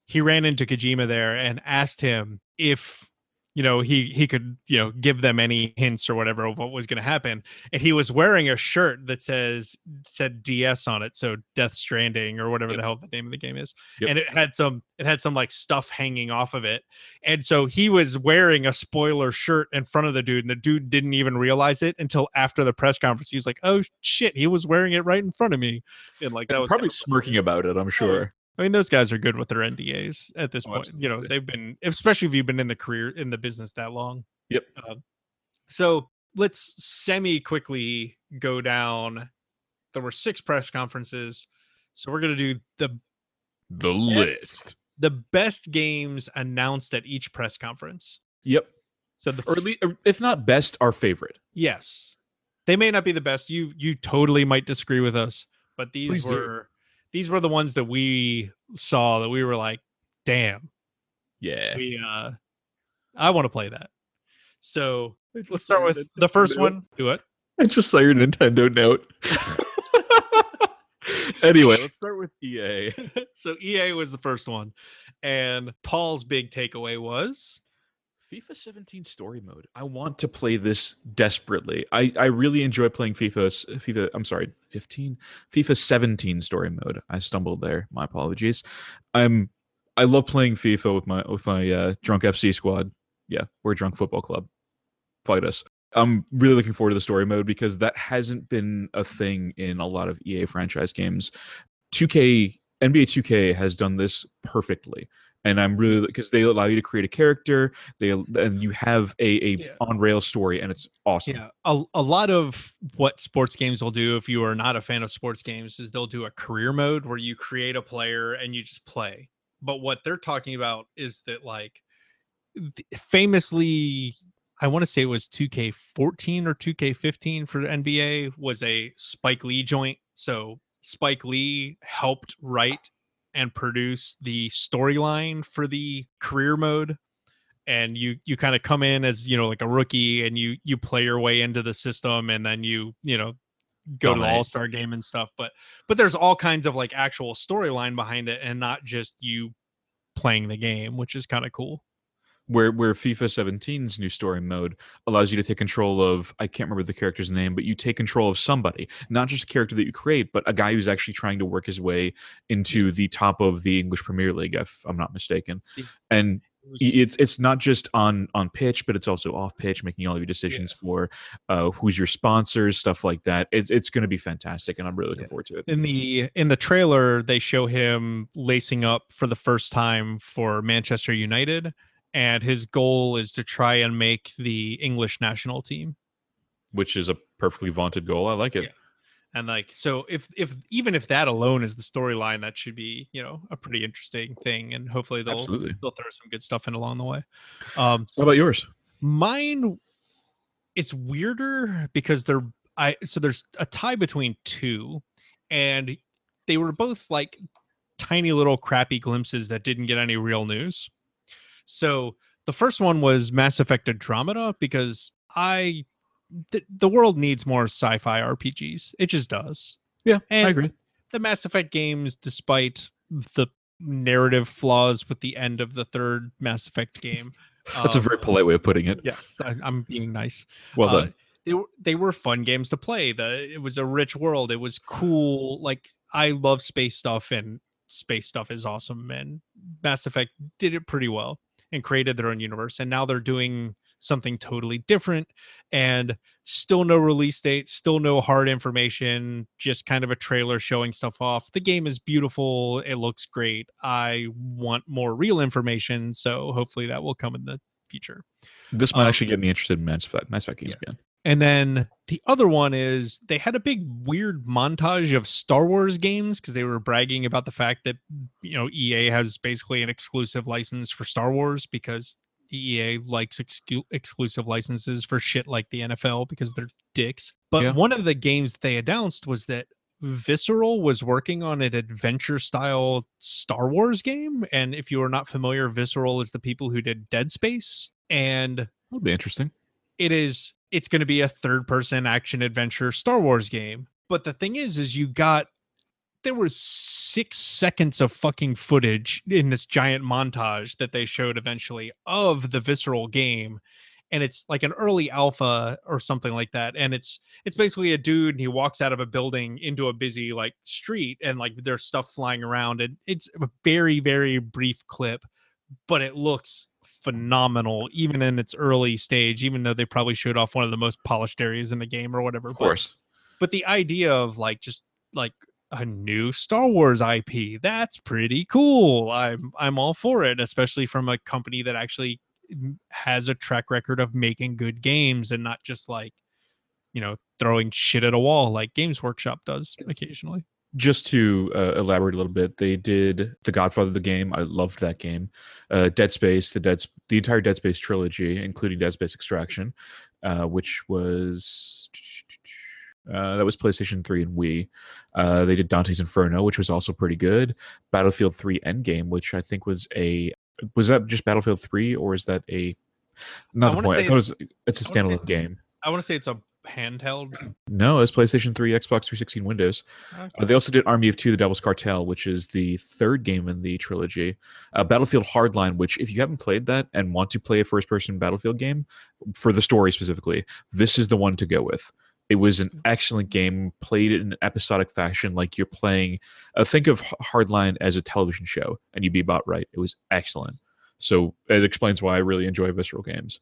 he ran into Kojima there and asked him if, you know, he he could, you know, give them any hints or whatever of what was going to happen. And he was wearing a shirt that says said DS on it, so Death Stranding or whatever Yep. the hell the name of the game is. Yep. And it had some it had some like stuff hanging off of it. And so he was wearing a spoiler shirt in front of the dude, and the dude didn't even realize it until after the press conference. He was like, "Oh shit, he was wearing it right in front of me," and like that And was probably smirking about it, I'm sure. I mean, those guys are good with their NDAs at this Oh, point. You know, they've been, especially if you've been in the career in the business that long. Yep. Um, so let's semi quickly go down. There were six press conferences, so we're gonna do the The Yes. list. the best games announced at each press conference. Yep. So the Or at least, if not best, our favorite. Yes. They may not be the best. You you totally might disagree with us, but these Please were these were the ones that we saw that we were like, damn, Yeah. we uh I want to play that. So let's start saw your with the first Nintendo- one. Do it. I just saw your Nintendo note. anyway, let's start with EA. so EA was the first one. And Paul's big takeaway was FIFA 17 story mode. I want to play this desperately. I, I really enjoy playing FIFA FIFA I'm sorry, 15 FIFA 17 story mode. I stumbled there. My apologies. I'm I love playing FIFA with my with my uh, drunk FC squad. Yeah, we're a drunk football club. Fight us. I'm really looking forward to the story mode because that hasn't been a thing in a lot of EA franchise games. 2K NBA 2K has done this perfectly and I'm really because they allow you to create a character. They and you have a, a Yeah. on rail story, and it's awesome. Yeah, a, a lot of what sports games will do, if you are not a fan of sports games, is they'll do a career mode where you create a player and you just play. But what they're talking about is that, like, famously, I want to say it was 2K14 or 2K15 for the NBA was a Spike Lee joint. So Spike Lee helped write and produce the storyline for the career mode and you you kind of come in as you know like a rookie and you you play your way into the system and then you you know go to the all-star game and stuff but but there's all kinds of like actual storyline behind it and not just you playing the game which is kind of cool Where where FIFA 17's new story mode allows you to take control of I can't remember the character's name, but you take control of somebody, not just a character that you create, but a guy who's actually trying to work his way into the top of the English Premier League, if I'm not mistaken. And It was- i- it's it's not just on on pitch, but it's also off pitch, making all of your decisions for uh, who's your sponsors, stuff like that. It's it's going to be fantastic, and I'm really looking Yeah. forward to it. in the in the trailer they show him lacing up for the first time for Manchester United and his goal is to try and make the English national team Which is a perfectly vaunted goal. I like it. Yeah. and like so if if even if that alone is the storyline that should be you know a pretty interesting thing and hopefully they'll Absolutely. they'll throw some good stuff in along the way um So how about yours? mine it's weirder because they're i so there's a tie between two and they were both like tiny little crappy glimpses that didn't get any real news so the first one was mass effect andromeda because i the, the world needs more sci-fi rpgs it just does Yeah, And- I agree. the Mass Effect games, despite the narrative flaws with the end of the third Mass Effect game, That's a Um, very polite way of putting it. Yes, I, I'm being nice. Well Uh, done. they were they were fun games to play. The it was a rich world. It was cool. Like I love space stuff, and space stuff is awesome. And Mass Effect did it pretty well and created their own universe. And now they're doing something totally different, and still no release date, still no hard information. Just kind of a trailer showing stuff off. The game is beautiful. It looks great. I want more real information, so hopefully that will come in the future. This might um, actually get me interested in Mass Effect, Mass Effect games yeah. again. And then the other one is they had a big weird montage of Star Wars games because they were bragging about the fact that you know EA has basically an exclusive license for Star Wars because EA likes exclusive licenses for shit like the NFL because they're dicks. But Yeah. one of the games they announced was that Visceral was working on an adventure style Star Wars game. And if you are not familiar, Visceral is the people who did Dead Space. And That'll be interesting. It is it's going to be a third person action adventure Star Wars game. But the thing is is you got there was 6 seconds of fucking footage in this giant montage that they showed eventually of the visceral game. And it's like an early alpha or something like that. And it's it's basically a dude and he walks out of a building into a busy like street and like there's stuff flying around. And it's a very very brief clip but it looks phenomenal even in its early stage even though they probably showed off one of the most polished areas in the game or whatever Of course. but the idea of like just like a new Star Wars IP, that's pretty cool. I'm I'm all for it, especially from a company that actually has a track record of making good games and not just like you know throwing shit at a wall like Games Workshop does occasionally. Just to uh, elaborate a little bit, they did the Godfather the game. I loved that game. Uh, Dead Space, the Dead, the entire Dead Space trilogy, including Dead Space Extraction, uh, which was uh, that was PlayStation Three and Wii. Uh, they did Dante's Inferno, which was also pretty good. Battlefield Three Endgame, which I think was a was that just Battlefield Three or is that a not the point? I say thought it was, it's a say- standalone game. I want to say it's a handheld. No, it's PlayStation 3, Xbox 360, and Windows. Uh, they also did Army of Two: The Devil's Cartel, which is the third game in the trilogy. Uh, Battlefield Hardline, which if you haven't played that and want to play a first-person Battlefield game for the story specifically, this is the one to go with. It was an excellent game, played in an episodic fashion, like you're playing. Uh, think of Hardline as a television show, and you'd be about right. It was excellent. So it explains why I really enjoy visceral games.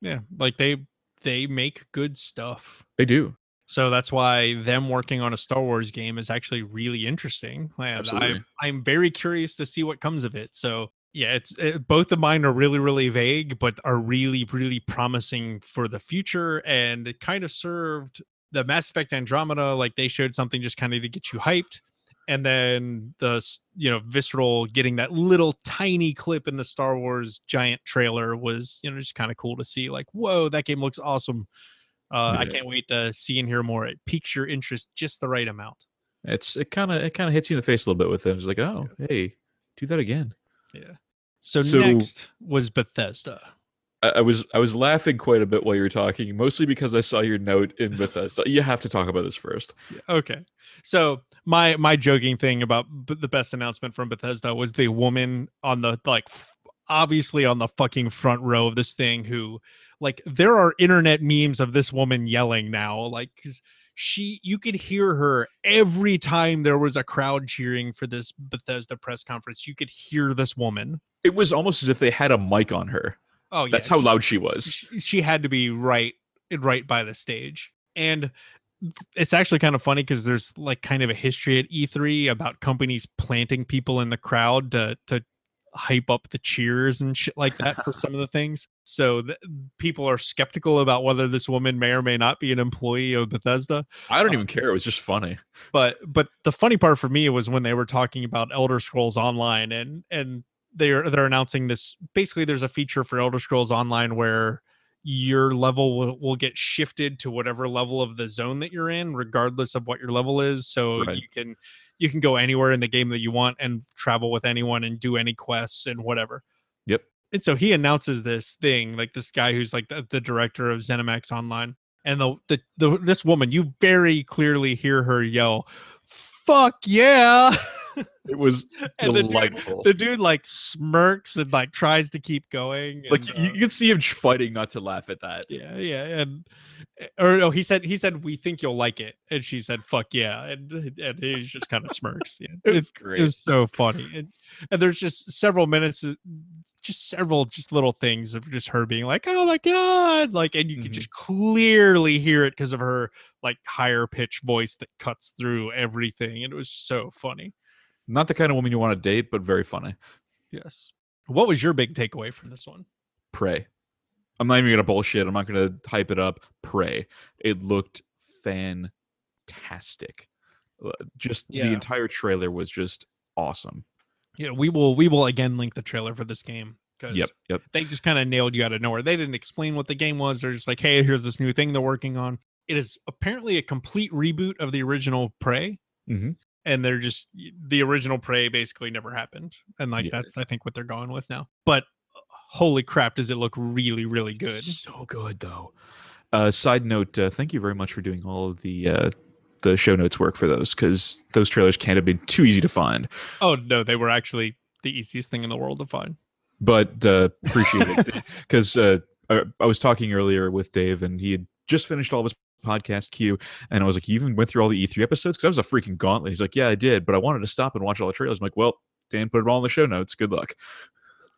Yeah, like they they make good stuff. They do. So that's why them working on a Star Wars game is actually really interesting. And Absolutely. I'm I'm very curious to see what comes of it. So yeah, it's it, both of mine are really really vague, but are really really promising for the future. And it kind of served the Mass Effect Andromeda. Like they showed something just kind of to get you hyped. And then the you know visceral getting that little tiny clip in the Star Wars giant trailer was you know just kind of cool to see. Like whoa, that game looks awesome. Uh, I can't wait to see and hear more. It piques your interest just the right amount. It's it kind of it kind of hits you in the face a little bit with it. It's like, oh, hey, do that again. Yeah. So, So- next was Bethesda. I, was I was laughing quite a bit while you were talking, mostly because I saw your note in Bethesda. You have to talk about this first. Okay. So my my joking thing about the best announcement from Bethesda was the woman on the like f- obviously on the fucking front row of this thing who like there are internet memes of this woman yelling now like 'cause she you could hear her every time there was a crowd cheering for this Bethesda press conference you could hear this woman It was almost as if they had a mic on her. Oh yeah That's how loud she was. she, had to be right right by the stage and it's actually kind of funny because there's like kind of a history at E3 about companies planting people in the crowd to to hype up the cheers and shit like that for some of the things. So th- people are skeptical about whether this woman may or may not be an employee of Bethesda. I don't um, even care. It was just funny. But but the funny part for me was when they were talking about Elder Scrolls Online and and they're they're announcing this basically there's a feature for Elder Scrolls Online where your level will, will get shifted to whatever level of the zone that you're in regardless of what your level is so Right. you can you can go anywhere in the game that you want and travel with anyone and do any quests and whatever Yep. and so he announces this thing like this guy who's like the, the director of ZeniMax Online and the, the the this woman you very clearly hear her yell fuck yeah It was And the dude- delightful. the dude like smirks and like tries to keep going. like you, uh, you can see him fighting not to laugh at that. yeah, yeah, and or no, he said he said we think you'll like it, and she said fuck yeah, and and he just kind of smirks. Yeah, It it, great. it was so funny, and, and there's just several minutes, of- just several just little things of just her being like, oh my god, like, and you can Mhm. just clearly hear it because of her like higher pitch voice that cuts through everything, and it was so funny. Not the kind of woman you want to date, but very funny. Yes. What was your big takeaway from this one? Prey. I'm not even gonna bullshit. I'm not gonna hype it up. Prey. It looked fantastic. Uh, Just Yeah. the entire trailer was just awesome. Yeah, we will we will again link the trailer for this game because Yep. Yep. they just kind of nailed you out of nowhere. They didn't explain what the game was. They're just like, hey, here's this new thing they're working on. It is apparently a complete reboot of the original Prey. Mhm. And they're just the original Prey basically never happened. And like Yeah. that's I think what they're going with now. But uh, holy crap, does it look really, really good. So good though. Uh, side note: uh, Thank you very much for doing all of the uh, the show notes work for those because those trailers can't have been too easy to find. Oh no, they were actually the easiest thing in the world to find. But uh, appreciate it because uh, I, I was talking earlier with Dave and he had just finished all of his podcast queue and I was like, "You even went through all the E3 episodes?" Because that was a freaking gauntlet. He's like, "Yeah, I did, but I wanted to stop and watch all the trailers." I'm like, "Well, Dan put it all in the show notes. Good luck."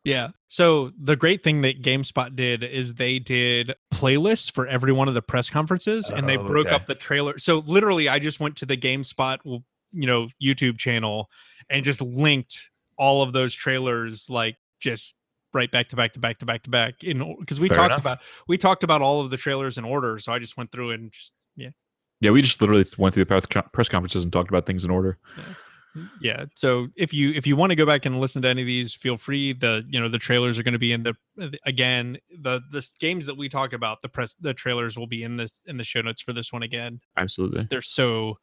Yeah. So the great thing that GameSpot did is they did playlists for every one of the press conferences and they Oh, broke okay. up the trailer. So literally I just went to the GameSpot you know YouTube channel and just linked all of those trailers like just right back to back to back to back to back in because we Fair talked enough. about we talked about all of the trailers in order so I just went through and just Yeah, Yeah, we just literally went through the press conferences and talked about things in order. yeah mm, so if you if you want to go back and listen to any of these feel free the you know the trailers are going to be in uh, the again the the games that we talk about the press the trailers will be in this in the show notes for this one again Absolutely. they're so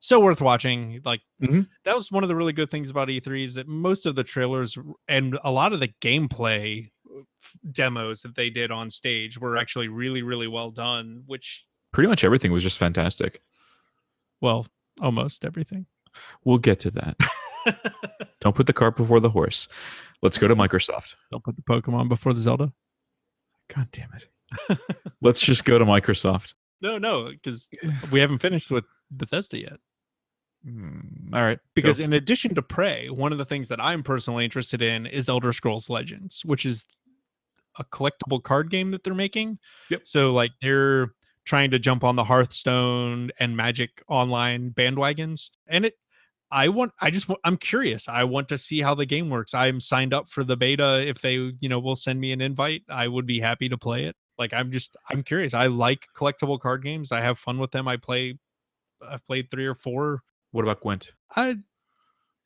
so worth watching like Mhm. that was one of the really good things about e3 is that most of the trailers and a lot of the gameplay uh, f- demos that they did on stage were actually really really well done which Pretty much everything was just fantastic. well almost everything We'll get to that. Don't put the cart before the horse. Let's go to Microsoft. don't put the pokemon before the zelda God damn it. Let's just go to Microsoft. No, no, because we haven't finished with Bethesda yet. Hmm, all right. Because go. in addition to Prey, one of the things that I'm personally interested in is Elder Scrolls Legends, which is a collectible card game that they're making. Yep. So like they're trying to jump on the Hearthstone and Magic online bandwagons, and it. I want. I just. wa- I'm curious. I want to see how the game works. I'm signed up for the beta. If they, you know, will send me an invite, I would be happy to play it. Like I'm just. I'm curious. I like collectible card games. I have fun with them. I play. I've played three or four. What about Gwent? I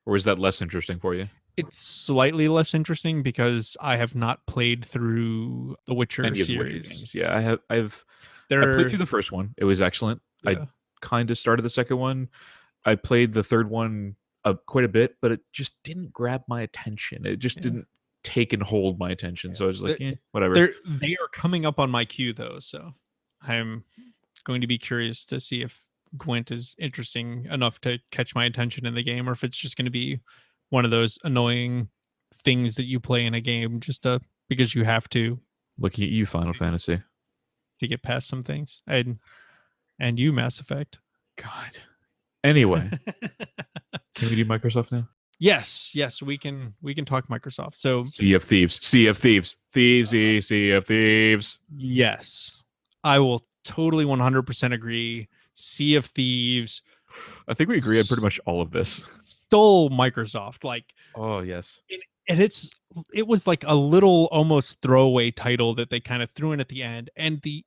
Or is that less interesting for you? it's slightly less interesting because I have not played through the Witcher Any the Witcher series. games? Yeah, I have. I've. I played through the first one. It was excellent. I kind of started the second one. I played the third one uh, quite a bit, but it just didn't grab my attention. It just Yeah. didn't take and hold my attention. Yeah. So I was like, eh, whatever. They're they are coming up on my queue though, so I'm going to be curious to see if Gwent is interesting enough to catch my attention in the game, or if it's just going to be one of those annoying things that you play in a game just to because you have to Looking at you, Final Fantasy. to get past some things, and and you Mass Effect. God. Anyway, can we do Microsoft now? yes, yes, we can we can talk Microsoft. So Sea of Thieves. Sea of Thieves. Thieves. Uh-huh. Sea of Thieves. Yes, I will totally 100% agree. Sea of Thieves I think we agree on pretty much all of this. stole Microsoft, like, Oh yes. and it's it was like a little almost throwaway title that they kind of threw in at the end. And the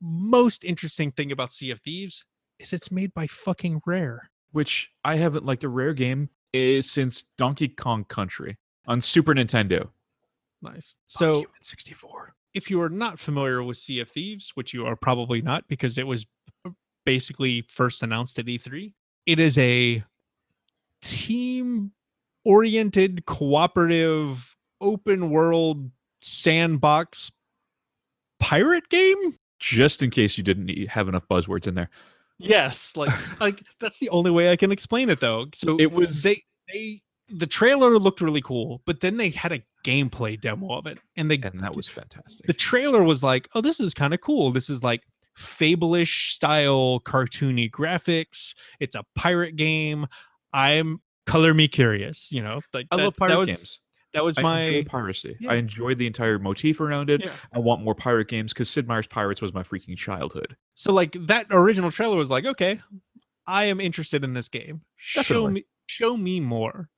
most interesting thing about Sea of Thieves is it's made by fucking Rare. Which I haven't liked a Rare game is since Donkey Kong Country on Super Nintendo. Nice. So 64. if you are not familiar with Sea of Thieves, which you are probably not because it was uh, basically first announced at E3, it is a team oriented, cooperative, open world sandbox pirate game. Just in case you didn't have enough buzzwords in there. Yes, like like that's the only way I can explain it though. So It was they they the trailer looked really cool, but then they had a gameplay demo of it, and they and that was fantastic. the trailer was like, oh, this is kind of cool. This is like fable-ish style cartoony graphics. It's a pirate game. I'm color me curious, you know. Like I love that- that pirate was, games. That was I my piracy. Yeah. I enjoyed the entire motif around it. Yeah. I want more pirate games because Sid Meier's Pirates was my freaking childhood. So like that original trailer was like, okay, I am interested in this game. Show me show me more.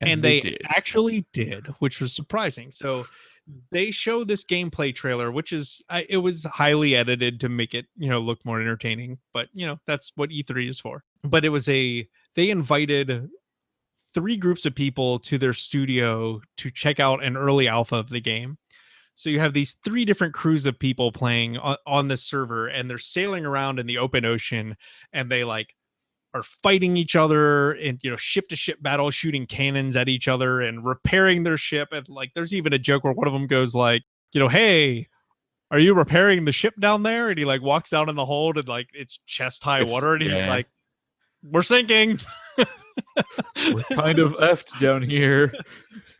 And, And, they, they, actually did, which was surprising. So they show this gameplay trailer, which is I, it was highly edited to make it you know look more entertaining. But you know that's what E3 is for. But it was a they invited three groups of people to their studio to check out an early alpha of the game. So you have these three different crews of people playing on, on server, and they're sailing around in the open ocean, and they like are fighting each other and you know ship to ship battle, shooting cannons at each other and repairing their ship. And like, there's even a joke where one of them goes like, you know, hey. Are you repairing the ship down there? And he like walks down in the hold and like it's chest high It's- water, and he's yeah. like, "We're sinking." We're kind of effed down here.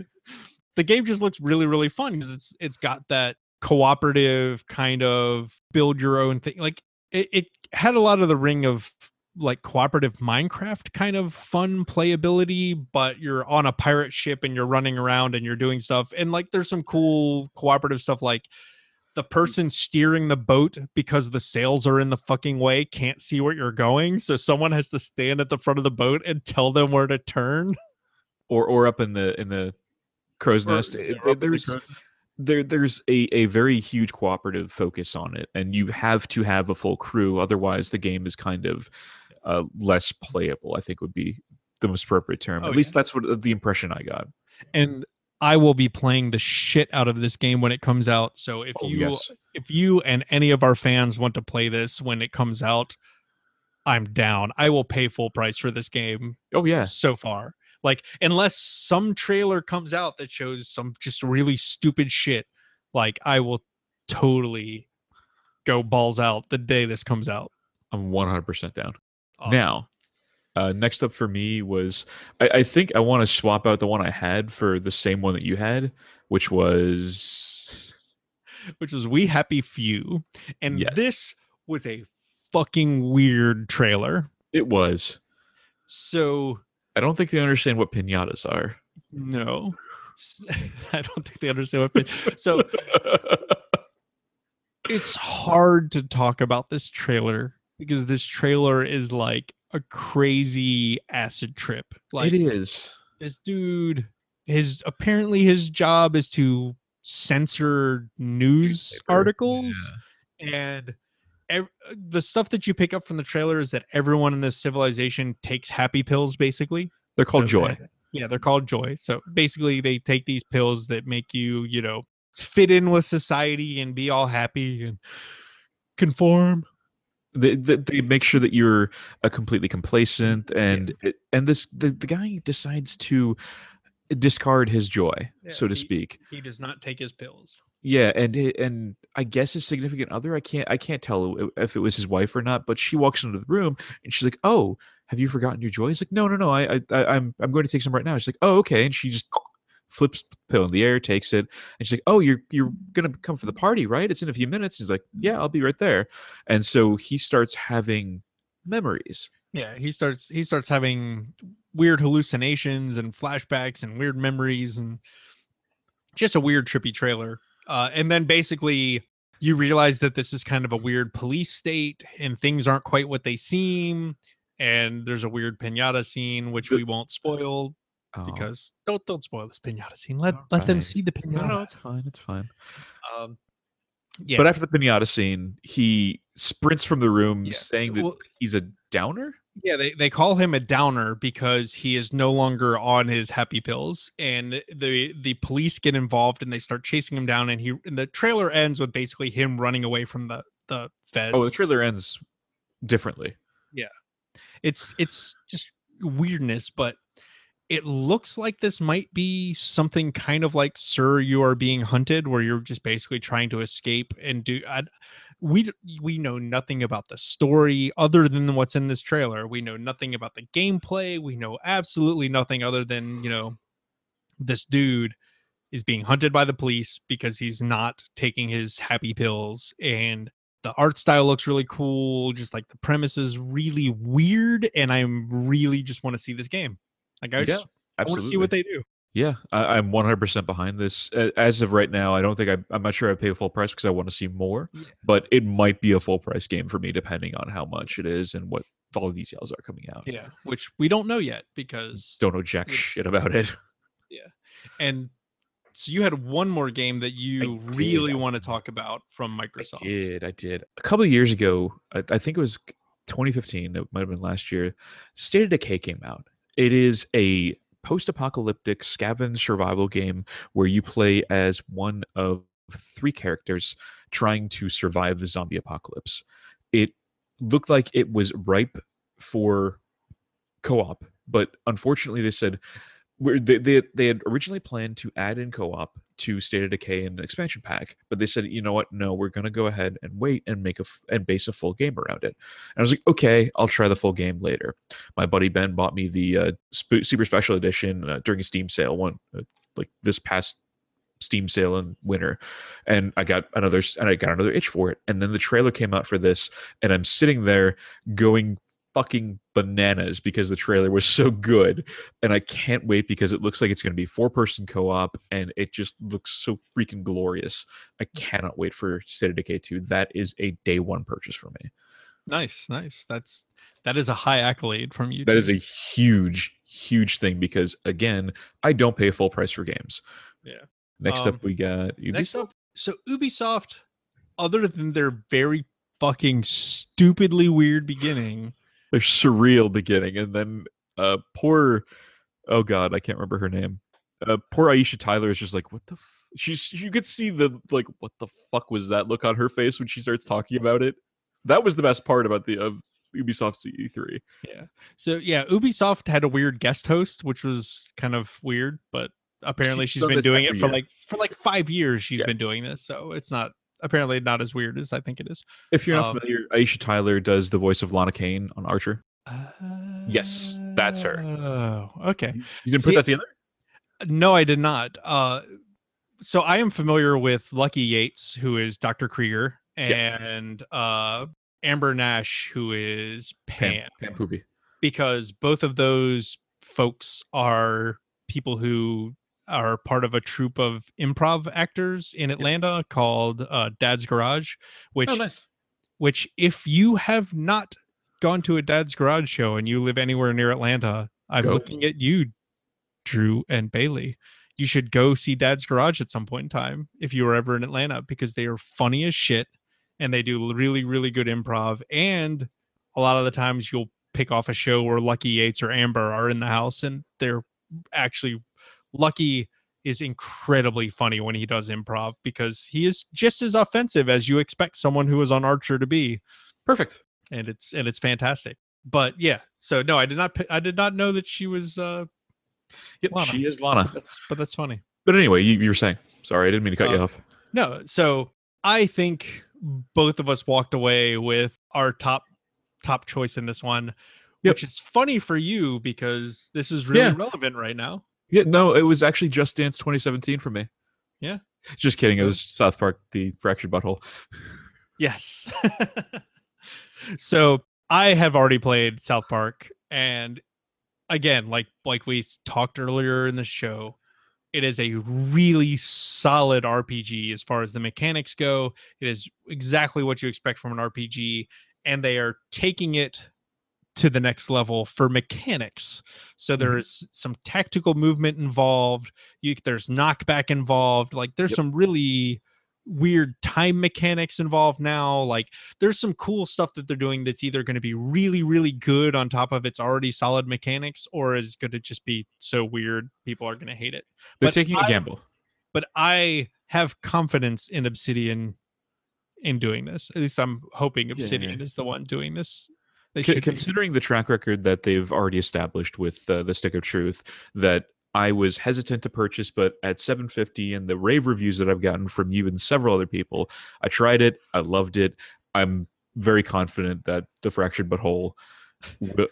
the game just looks really really fun because it's it's got that cooperative kind of build your own thing like it, it had a lot of the ring of like cooperative minecraft kind of fun playability but you're on a pirate ship and you're running around and you're doing stuff and like there's some cool cooperative stuff like the mm. person steering the boat because the sails are in the fucking way can't see where you're going so someone has to stand at the front of the boat and tell them where to turn Or or up in the in the crow's Or- nest. or It- up the there's there there's a, a very huge cooperative focus on it and you have to have a full crew otherwise the game is kind of uh, less playable i think would be the most appropriate term Oh, at least yeah. that's what the impression i got and I will be playing the shit out of this game when it comes out. So if Oh, you yes. if you and any of our fans want to play this when it comes out, I'm down. I will pay full price for this game oh yeah so far. Like unless some trailer comes out that shows some just really stupid shit, like I will totally go balls out the day this comes out. i'm 100% down Awesome. now uh, next up for me was I, I think I want to swap out the one I had for the same one that you had, which was which was We Happy Few. And Yes. this was a fucking weird trailer. it was. So I don't think they understand what pinatas are. No, I don't think they understand what. pin- So it's hard to talk about this trailer because this trailer is like a crazy acid trip. Like it is. this dude, his apparently his job is to censor news articles and. ev- the stuff that you pick up from the trailer is that everyone in this civilization takes happy pills basically They're called so joy. yeah, they're called joy. So basically, they take these pills that make you, you know, fit in with society and be all happy and conform. They, they, they make sure that you're uh, completely complacent and it, and this the, the guy decides to discard his joy Yeah, so to he- speak. He does not take his pills. yeah and and i guess his significant other i can't i can't tell if it was his wife or not but she walks into the room and she's like oh have you forgotten your joy? He's like no no no I I- i'm i'm going to take some right now. She's like oh okay and she just flips the pill in the air takes it and she's like oh you're you're gonna come for the party right it's in a few minutes he's like yeah i'll be right there and so he starts having memories Yeah, he starts he starts having weird hallucinations and flashbacks and weird memories and just a weird trippy trailer. Uh, and then basically you realize that this is kind of a weird police state and things aren't quite what they seem. And there's a weird pinata scene which The- we won't spoil Oh, because don't don't spoil this pinata scene. Let let them see the no, pinata. no, it's fine, it's fine. Um, yeah, But after the pinata scene, he sprints from the room, Yeah, saying that well- he's a downer. yeah, they, they call him a downer because he is no longer on his happy pills, and the the police get involved and they start chasing him down. And he and the trailer ends with basically him running away from the the feds. Oh, the trailer ends differently. Yeah, it's it's just weirdness, but it looks like this might be something kind of like Sir, You Are Being Hunted, where you're just basically trying to escape and do. I, we we know nothing about the story other than what's in this trailer. We know nothing about the gameplay. We know absolutely nothing other than, you know, this dude is being hunted by the police because he's not taking his happy pills and the art style looks really cool just like the premise is really weird and i'm really just want to see this game like i Yeah, just I want to see what they do Yeah, I, I'm 100% behind this. As of right now, I don't think I, I'm not sure I pay full price because I want to see more. Yeah. But it might be a full price game for me, depending on how much it is and what all the details are coming out. yeah which we don't know yet because Don't know jack shit about it. Yeah, and so you had one more game that you did. really want to talk about from microsoft I did. I did. A couple of years ago, I, I think it was 2015. It might have been last year. State of Decay came out. It is a post-apocalyptic scavenge survival game where you play as one of three characters trying to survive the zombie apocalypse. It looked like it was ripe for co-op, but unfortunately, they said they, they they had originally planned to add in co-op to State of Decay and expansion pack, but they said, you know what? No, we're gonna go ahead and wait and make a f- and base a full game around it. And I was like, okay, I'll try the full game later. My buddy Ben bought me the uh, sp- super special edition uh, during a Steam sale one uh, like this past Steam sale in winter, and I got another and I got another itch for it. And then the trailer came out for this, and I'm sitting there going fucking bananas because the trailer was so good and I can't wait because it looks like it's going to be four person co op and it just looks so freaking glorious. I cannot wait for State of Decay 2. That is a day one purchase for me. nice nice that's that is a high accolade from you That is a huge, huge thing because again, I don't pay full price for games. Yeah. Next Um, up, we got Next Ubisoft. up, so Ubisoft, other than their very fucking stupidly weird beginning, Their surreal beginning, and then uh, poor, oh god, I can't remember her name. Uh, poor Aisha Tyler is just like, what the. F-? She's you could see the like, what the fuck was that look on her face when she starts talking about it. That was the best part about the of Ubisoft's E3. yeah. So yeah, Ubisoft had a weird guest host, which was kind of weird, but apparently she's done been doing it for year. like for like five years. She's Yeah. been doing this, so it's not apparently not as weird as I think it is. If you're not Um, familiar, Aisha Tyler does the voice of Lana Kane on Archer. Yes, that's her. Oh, okay. You didn't See- put that together? No, I did not. Uh, so I am familiar with Lucky Yates, who is Dr. Krieger, Yeah. and uh, Amber Nash, who is Pam, Pam, Pam Poovey. because both of those folks are people who are part of a troupe of improv actors in Atlanta called uh, Dad's Garage, which Oh, nice. which if you have not gone to a dad's garage show and you live anywhere near Atlanta, I'm Go. looking at you, Drew and Bailey. You should go see Dad's Garage at some point in time if you were ever in Atlanta because they are funny as shit and they do really, really good improv. And a lot of the times you'll pick off a show where Lucky Yates or Amber are in the house and they're actually Lucky is incredibly funny when he does improv because he is just as offensive as you expect someone who is on Archer to be Perfect. and it's and it's fantastic. But yeah, so no, I did not I did not know that she was uh Yep, Lana. she is Lana. that's but that's funny. But anyway, you, you were saying. Sorry, I didn't mean to cut you Uh, off. No, so I think both of us walked away with our top top choice in this one, Yep. which is funny for you because this is really Yeah. relevant right now. Yeah, no, it was actually Just Dance 2017 for me. Yeah. Just kidding. It was South Park, the Fractured But Whole. Yes. so I have already played South Park, and again, like like we talked earlier in the show, it is a really solid RPG as far as the mechanics go. It is exactly what you expect from an RPG, and they are taking it to the next level for mechanics. So there Mhm. some tactical movement involved. You there's knockback involved. Like there's Yep. some really weird time mechanics involved now. Like there's some cool stuff that they're doing that's either going to be really really good on top of its already solid mechanics or is going to just be so weird people are going to hate it. They're But taking a I- gamble. But I have confidence in Obsidian in doing this. At least I'm hoping Obsidian is the one doing this. They should considering the track record that they've already established with uh, the Stick of Truth, that I was hesitant to purchase, but at 750 and the rave reviews that I've gotten from you and several other people, I tried it. I loved it. I'm very confident that the Fractured But Whole. Will,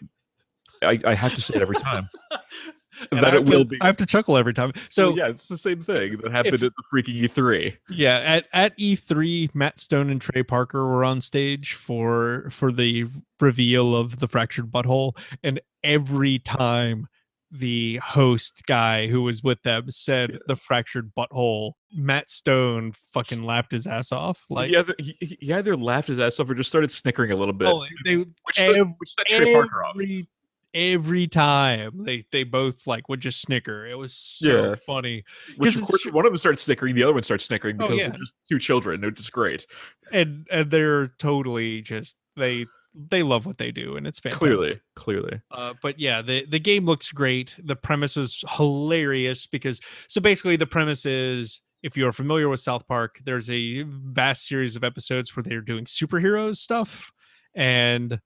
I, I have to say it every time. And that it to- will be. I have to chuckle every time. So Well, yeah, it's the same thing that happened if- at the freaking E E3. Yeah, at at E3, Matt Stone and Trey Parker were on stage for for the reveal of the Fractured But Whole, and every time the host guy who was with them said Yeah. the Fractured But Whole, Matt Stone fucking laughed his ass off. Like, he, either, he, he either laughed his ass off or just started snickering a little bit. oh, they, which, set- ev- which set Trey Parker off. every every time they they both like would just snicker. It was so Yeah. funny. Which of course, one of them starts snickering, the other one starts snickering Oh, because yeah. they're just two children. They're just great. and and they're totally just they they love what they do and it's fantastic. Clearly, clearly. Uh, but yeah, the the game looks great. The premise is hilarious because so basically the premise is if you're familiar with South Park, there's a vast series of episodes where they're doing superheroes stuff, and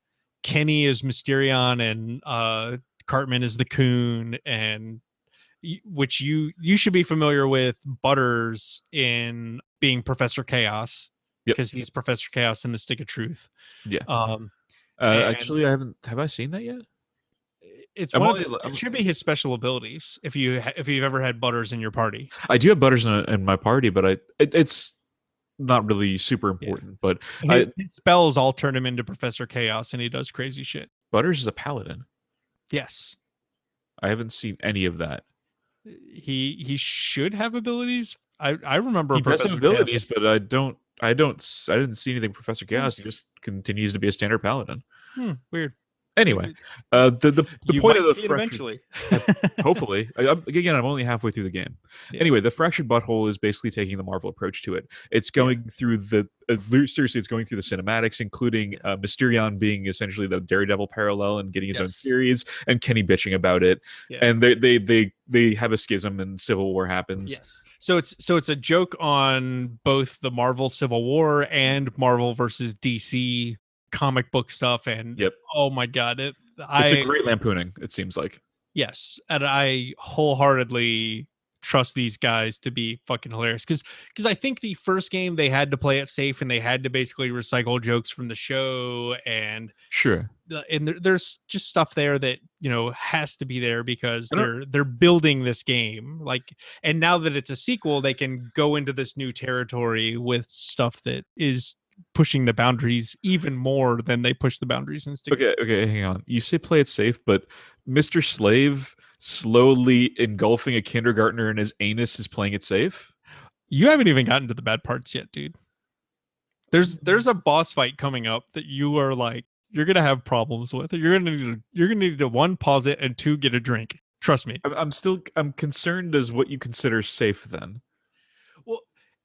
Kenny is Mysterion and uh, Cartman is the Coon, and which you you should be familiar with Butters in being Professor Chaos Yep. because he's Professor Chaos in the Stick of Truth. Yeah. Um, Uh, actually, I haven't. Have I seen that yet? it's I'm one of his, it should be his special abilities if you if you've ever had butters in your party I do have Butters in, in my party, but I it, it's not really super important. But his, I- his spells all turn him into professor chaos and he does crazy shit Butters is a paladin. yes I haven't seen any of that. he he should have abilities i i remember He does have abilities, Chaos- but I don't. I don't. I didn't see anything. Professor Chaos. He just continues to be a standard paladin. Hmm, weird Anyway, uh, the the, the you point of the fractured- eventually. Hopefully. I, I'm, again i'm only halfway through the game. Yeah. anyway the fractured But Whole is basically taking the marvel approach to it. It's going through the uh, seriously it's going through the cinematics including uh, mysterion being essentially the daredevil parallel and getting his own series and kenny bitching about it. Yeah. and they, they they they have a schism and civil war happens. Yes. So it's so it's a joke on both the marvel civil war and marvel versus dc comic book stuff and Yep. oh my god it it's I, a great lampooning it seems like Yes, and I wholeheartedly trust these guys to be fucking hilarious because because I think the first game they had to play it safe and they had to basically recycle jokes from the show and sure the, and there, there's just stuff there that you know has to be there because they're they're building this game like and now that it's a sequel they can go into this new territory with stuff that is pushing the boundaries even more than they push the boundaries in Stick okay okay hang on you say play it safe but mr slave slowly engulfing a kindergartner in his anus is playing it safe You haven't even gotten to the bad parts yet, dude. There's there's a boss fight coming up that you are like you're gonna have problems with. You're gonna need to you're gonna need to one pause it and two get a drink. Trust me. I'm, I'm still I'm concerned as what you consider safe then.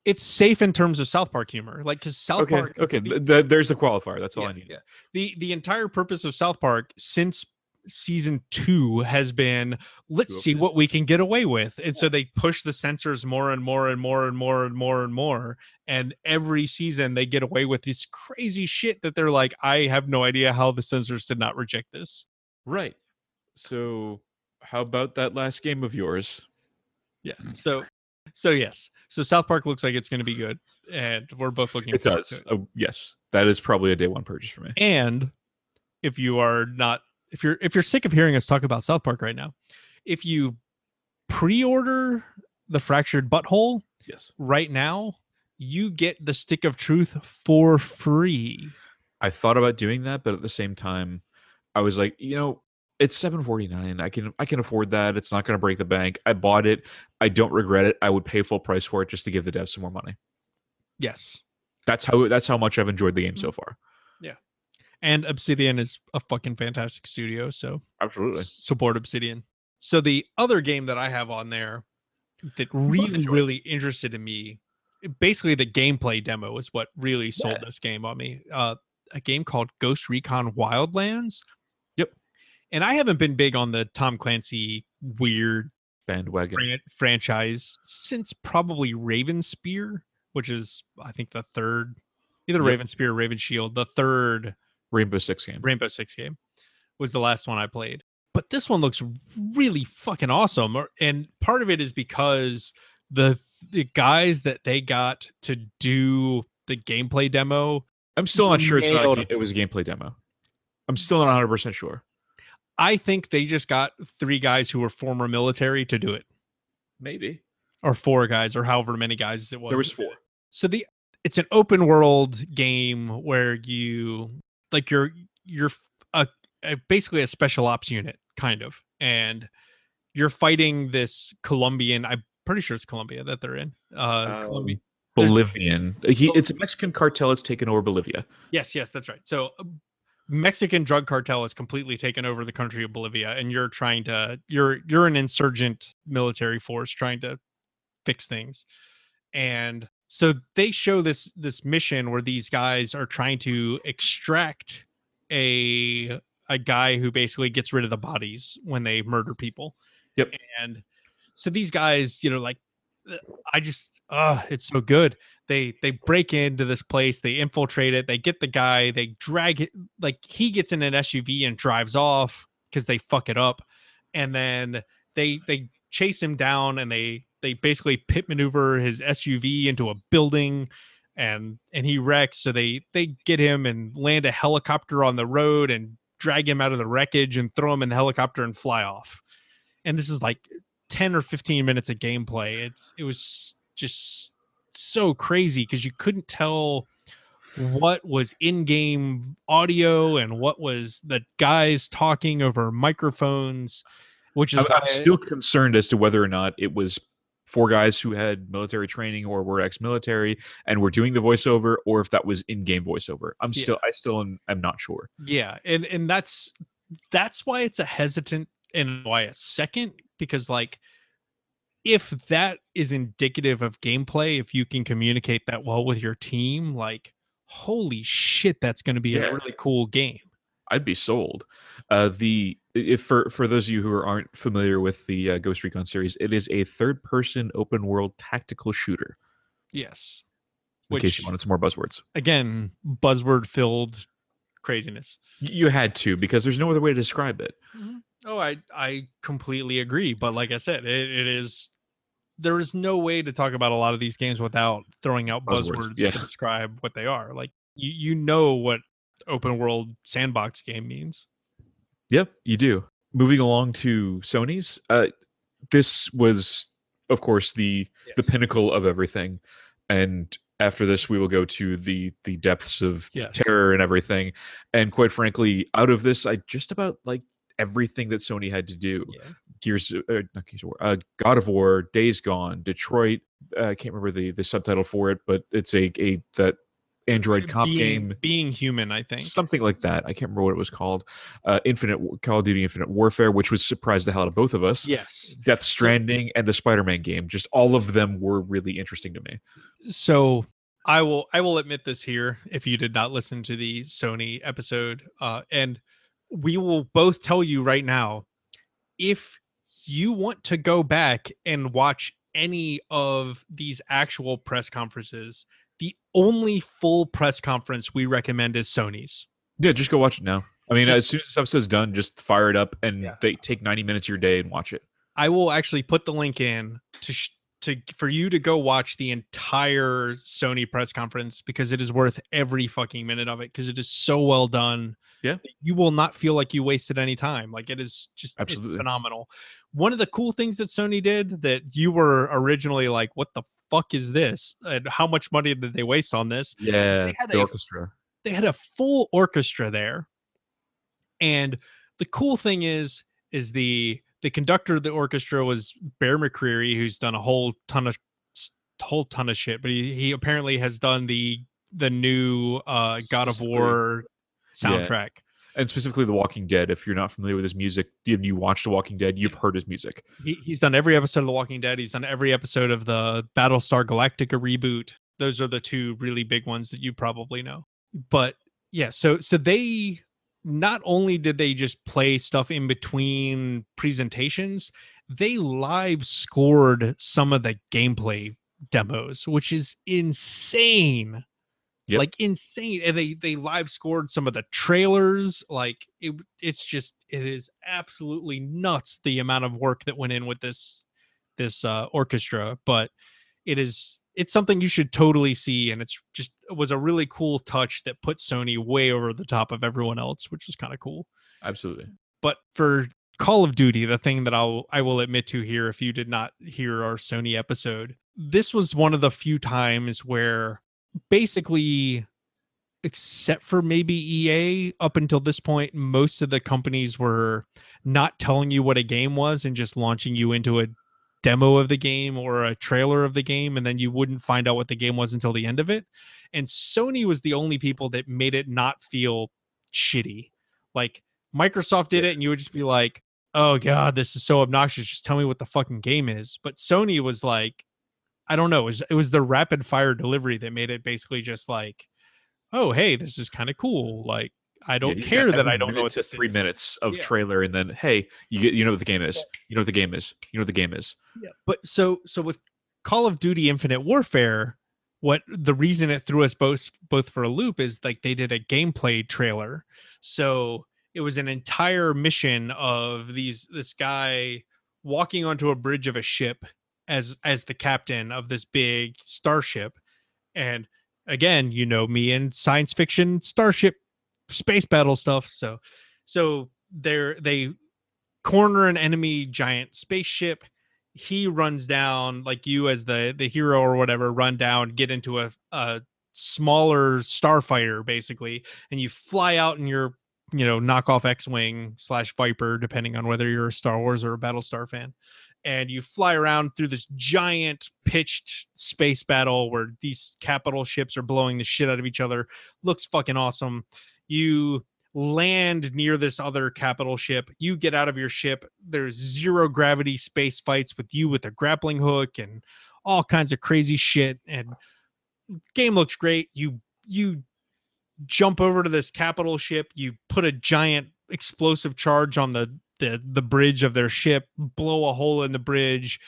It's safe in terms of South Park humor, like because South Okay, Park. okay. the- th- th- there's the qualifier. That's all yeah, I need. yeah. The the entire purpose of South Park since season two has been let's see what we can get away with and so they push the censors more and more and more and more and more and more and every season they get away with this crazy shit that they're like i have no idea how the censors did not reject this Right. So, how about that last game of yours? yeah so so yes so south park looks like it's going to be good and we're both looking It does. Oh, yes, that is probably a day one purchase for me. And if you are not if you're if you're sick of hearing us talk about South Park right now, if you pre-order the fractured But Whole Yes. right now, you get the stick of truth for free. I thought about doing that, but at the same time, I was like, you know, it's 749. I can I can afford that. It's not going to break the bank. I bought it. I don't regret it. I would pay full price for it just to give the devs some more money. Yes. That's how that's how much I've enjoyed the game so far. Yeah. And Obsidian is a fucking fantastic studio, so Absolutely. support Obsidian. So the other game that I have on there that really really interested in me, basically the gameplay demo is what really sold Yeah. this game on me. Uh, a game called Ghost Recon Wildlands. And I haven't been big on the Tom Clancy weird Bandwagon. fran- franchise since probably Raven Spear, which is I think the third, either Yep. Raven Spear or Raven Shield, the third Rainbow Six game. Rainbow Six game was the last one I played. but this one looks really fucking awesome. And part of it is because the the guys that they got to do the gameplay demo, I'm still not sure it's not a, it was a gameplay demo. I'm still not 100 percent sure. I think they just got three guys who were former military to do it, Maybe or four guys, or however many guys it was. there was four. So the it's an open world game where you like you're you're a, a basically a special ops unit kind of, and you're fighting this Colombian. I'm pretty sure it's Colombia that they're in. Uh, Colombia. Um, Bolivian. He, it's a Mexican cartel that's taken over Bolivia. Yes, yes, that's right. So uh, Mexican drug cartel has completely taken over the country of Bolivia and you're trying to you're you're an insurgent military force trying to fix things. And so they show this this mission where these guys are trying to extract a a guy who basically gets rid of the bodies when they murder people. Yep. And so these guys, you know, like uh, I just uh it's so good. They they break into this place, they infiltrate it, they get the guy, they drag it like he gets in an SUV and drives off because they fuck it up. And then they they chase him down and they they basically pit maneuver his SUV into a building and and he wrecks so they they get him and land a helicopter on the road and drag him out of the wreckage and throw him in the helicopter and fly off and this is like 10 or 15 minutes of gameplay it's it was just so crazy because you couldn't tell what was in-game audio and what was the guys talking over microphones which is I'm, I'm still concerned as to whether or not it was four guys who had military training or were ex-military and were doing the voiceover, or if that was in-game voiceover. I'm Yeah. still, I still am, am not sure. yeah and and that's that's why it's a hesitant and why it's second because like if that is indicative of gameplay if you can communicate that well with your team like holy shit that's going to be Yeah. a really cool game I'd be sold. Uh, the if for for those of you who aren't familiar with the uh, Ghost Recon series, it is a third-person open-world tactical shooter. yes In Which- case you wanted some more buzzwords, again buzzword filled craziness you had to because there's no other way to describe it. Oh i i completely agree but like i said it, it is there is no way to talk about a lot of these games without throwing out Buzzwords, buzzwords yeah. to describe what they are like you you know what open world sandbox game means Yep, you do. Moving along to Sony's, uh, this was, of course, the the pinnacle of everything, and after this, we will go to the the depths of Yes. terror and everything. And quite frankly, out of this, I just about like everything that Sony had to do. yeah Gears, uh, not Gears of War, uh, God of War, Days Gone, Detroit. Uh, I can't remember the the subtitle for it, but it's a a that Android cop being, game being human i think something like that. I can't remember what it was called. Uh, Infinite Call of Duty Infinite Warfare, which was surprised the hell out of both of us. yes Death Stranding and the Spider-Man game, just all of them were really interesting to me. so i will i will admit this here if you did not listen to the sony episode uh and we will both tell you right now if you want to go back and watch any of these actual press conferences the only full press conference we recommend is sony's Yeah, just go watch it now. I mean, as soon as this episode's done, just fire it up and Yeah. they take 90 minutes of your day and watch it. I will actually put the link in to sh- to for you to go watch the entire Sony press conference because it is worth every fucking minute of it because it is so well done. Yeah. You will not feel like you wasted any time. Like it is just Absolutely. phenomenal. One of the cool things that Sony did that you were originally like, what the fuck is this? And how much money did they waste on this? Yeah, had the a- orchestra. they had a full orchestra there and the cool thing is is the the conductor of the orchestra was bear mccreary who's done a whole ton of whole ton of shit but he, he apparently has done the the new uh god of Specifically- war Yeah. soundtrack And specifically The Walking Dead. If you're not familiar with his music and you watch The Walking Dead, you've heard his music. he, he's done every episode of the walking dead he's done every episode of the battlestar galactica reboot those are the two really big ones that you probably know but yeah so so they not only did they just play stuff in between presentations they live scored some of the gameplay demos which is insane Yep. like insane and they they live scored some of the trailers like it it's just it is absolutely nuts the amount of work that went in with this this uh orchestra but it is it's something you should totally see and it's just it was a really cool touch that put sony way over the top of everyone else which was kind of cool Absolutely. but for Call of Duty, the thing that I'll I will admit to here, if you did not hear our Sony episode, this was one of the few times where basically, except for maybe EA, up until this point, most of the companies were not telling you what a game was and just launching you into a demo of the game or a trailer of the game, and then you wouldn't find out what the game was until the end of it. And Sony was the only people that made it not feel shitty. Like Microsoft did it, and you would just be like, oh god this is so obnoxious just tell me what the fucking game is but sony was like i don't know it was, it was the rapid fire delivery that made it basically just like oh hey this is kind of cool like i don't you care that i don't know what to this three is. minutes of Yeah. trailer, and then hey, you get you know what the game is. You know what the game is. You know what the game is. yeah but so so with call of duty infinite warfare what the reason it threw us both both for a loop is like they did a gameplay trailer so it was an entire mission of these this guy walking onto a bridge of a ship as as the captain of this big starship and again you know me and science fiction starship space battle stuff so so they're they corner an enemy giant spaceship. He runs down like you as the the hero or whatever run down get into a, a smaller starfighter basically and you fly out in your you know knockoff x-wing slash viper depending on whether you're a star wars or a battlestar fan and you fly around through this giant pitched space battle where these capital ships are blowing the shit out of each other. Looks fucking awesome. You land near this other capital ship. You get out of your ship. There's zero gravity space fights with you with a grappling hook and all kinds of crazy shit and game looks great. You you jump over to this capital ship. You put a giant explosive charge on the the, the bridge of their ship blow a hole in the bridge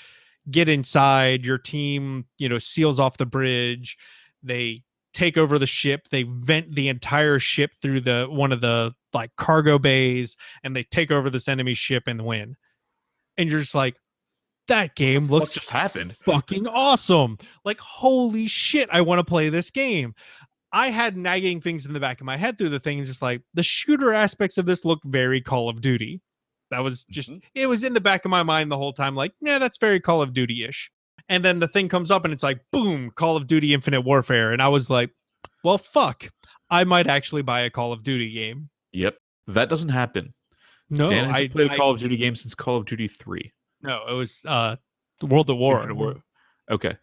get inside your team you know seals off the bridge they take over the ship they vent the entire ship through the one of the like cargo bays and they take over this enemy ship and win and you're just like that game looks just happened? fucking awesome. Like, holy shit, I want to play this game. I had nagging things in the back of my head through the thing, just like the shooter aspects of this look very Call of Duty. That was just, Mhm. it was in the back of my mind the whole time, like, yeah, that's very Call of Duty ish. And then the thing comes up and it's like, boom, Call of Duty Infinite Warfare. And I was like, well, fuck, I might actually buy a Call of Duty game. Yep. That doesn't happen. No, Dan has I, played a I- Call of Duty game since Call of Duty 3. no, it was uh, World of War. War- Okay.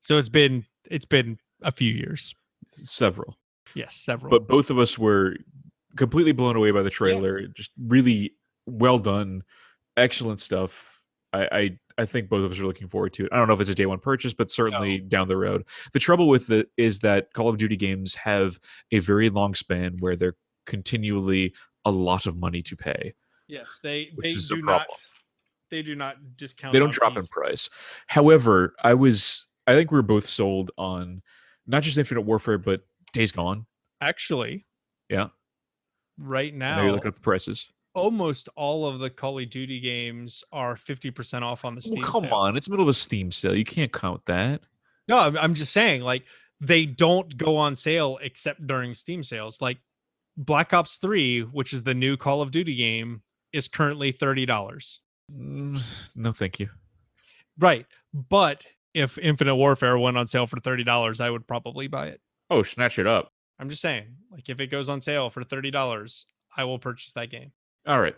So it's been, it's been a few years. Several. Yes, several. But both of us were completely blown away by the trailer. Just really well done. Excellent stuff. I, I I think both of us are looking forward to it. I don't know if it's a day one purchase, but certainly down the road. The trouble with it is that Call of Duty games have a very long span where they're continually a lot of money to pay. Yes, they they do not they do not discount. they don't on drop in price. However, I was I think we were both sold on not just Infinite Warfare, but Days Gone. Actually, Yeah. right now, know you're looking up the prices. Almost all of the Call of Duty games are fifty percent off on the Well, Steam. come sale. on, it's middle of a Steam sale. You can't count that. No, I'm, just saying, like they don't go on sale except during Steam sales. Like Black Ops Three, which is the new Call of Duty game, is currently thirty dollars. Mm, No, thank you. Right, but if Infinite Warfare went on sale for thirty dollars, I would probably buy it. Oh, snatch it up. I'm just saying, like if it goes on sale for thirty dollars, I will purchase that game. All right.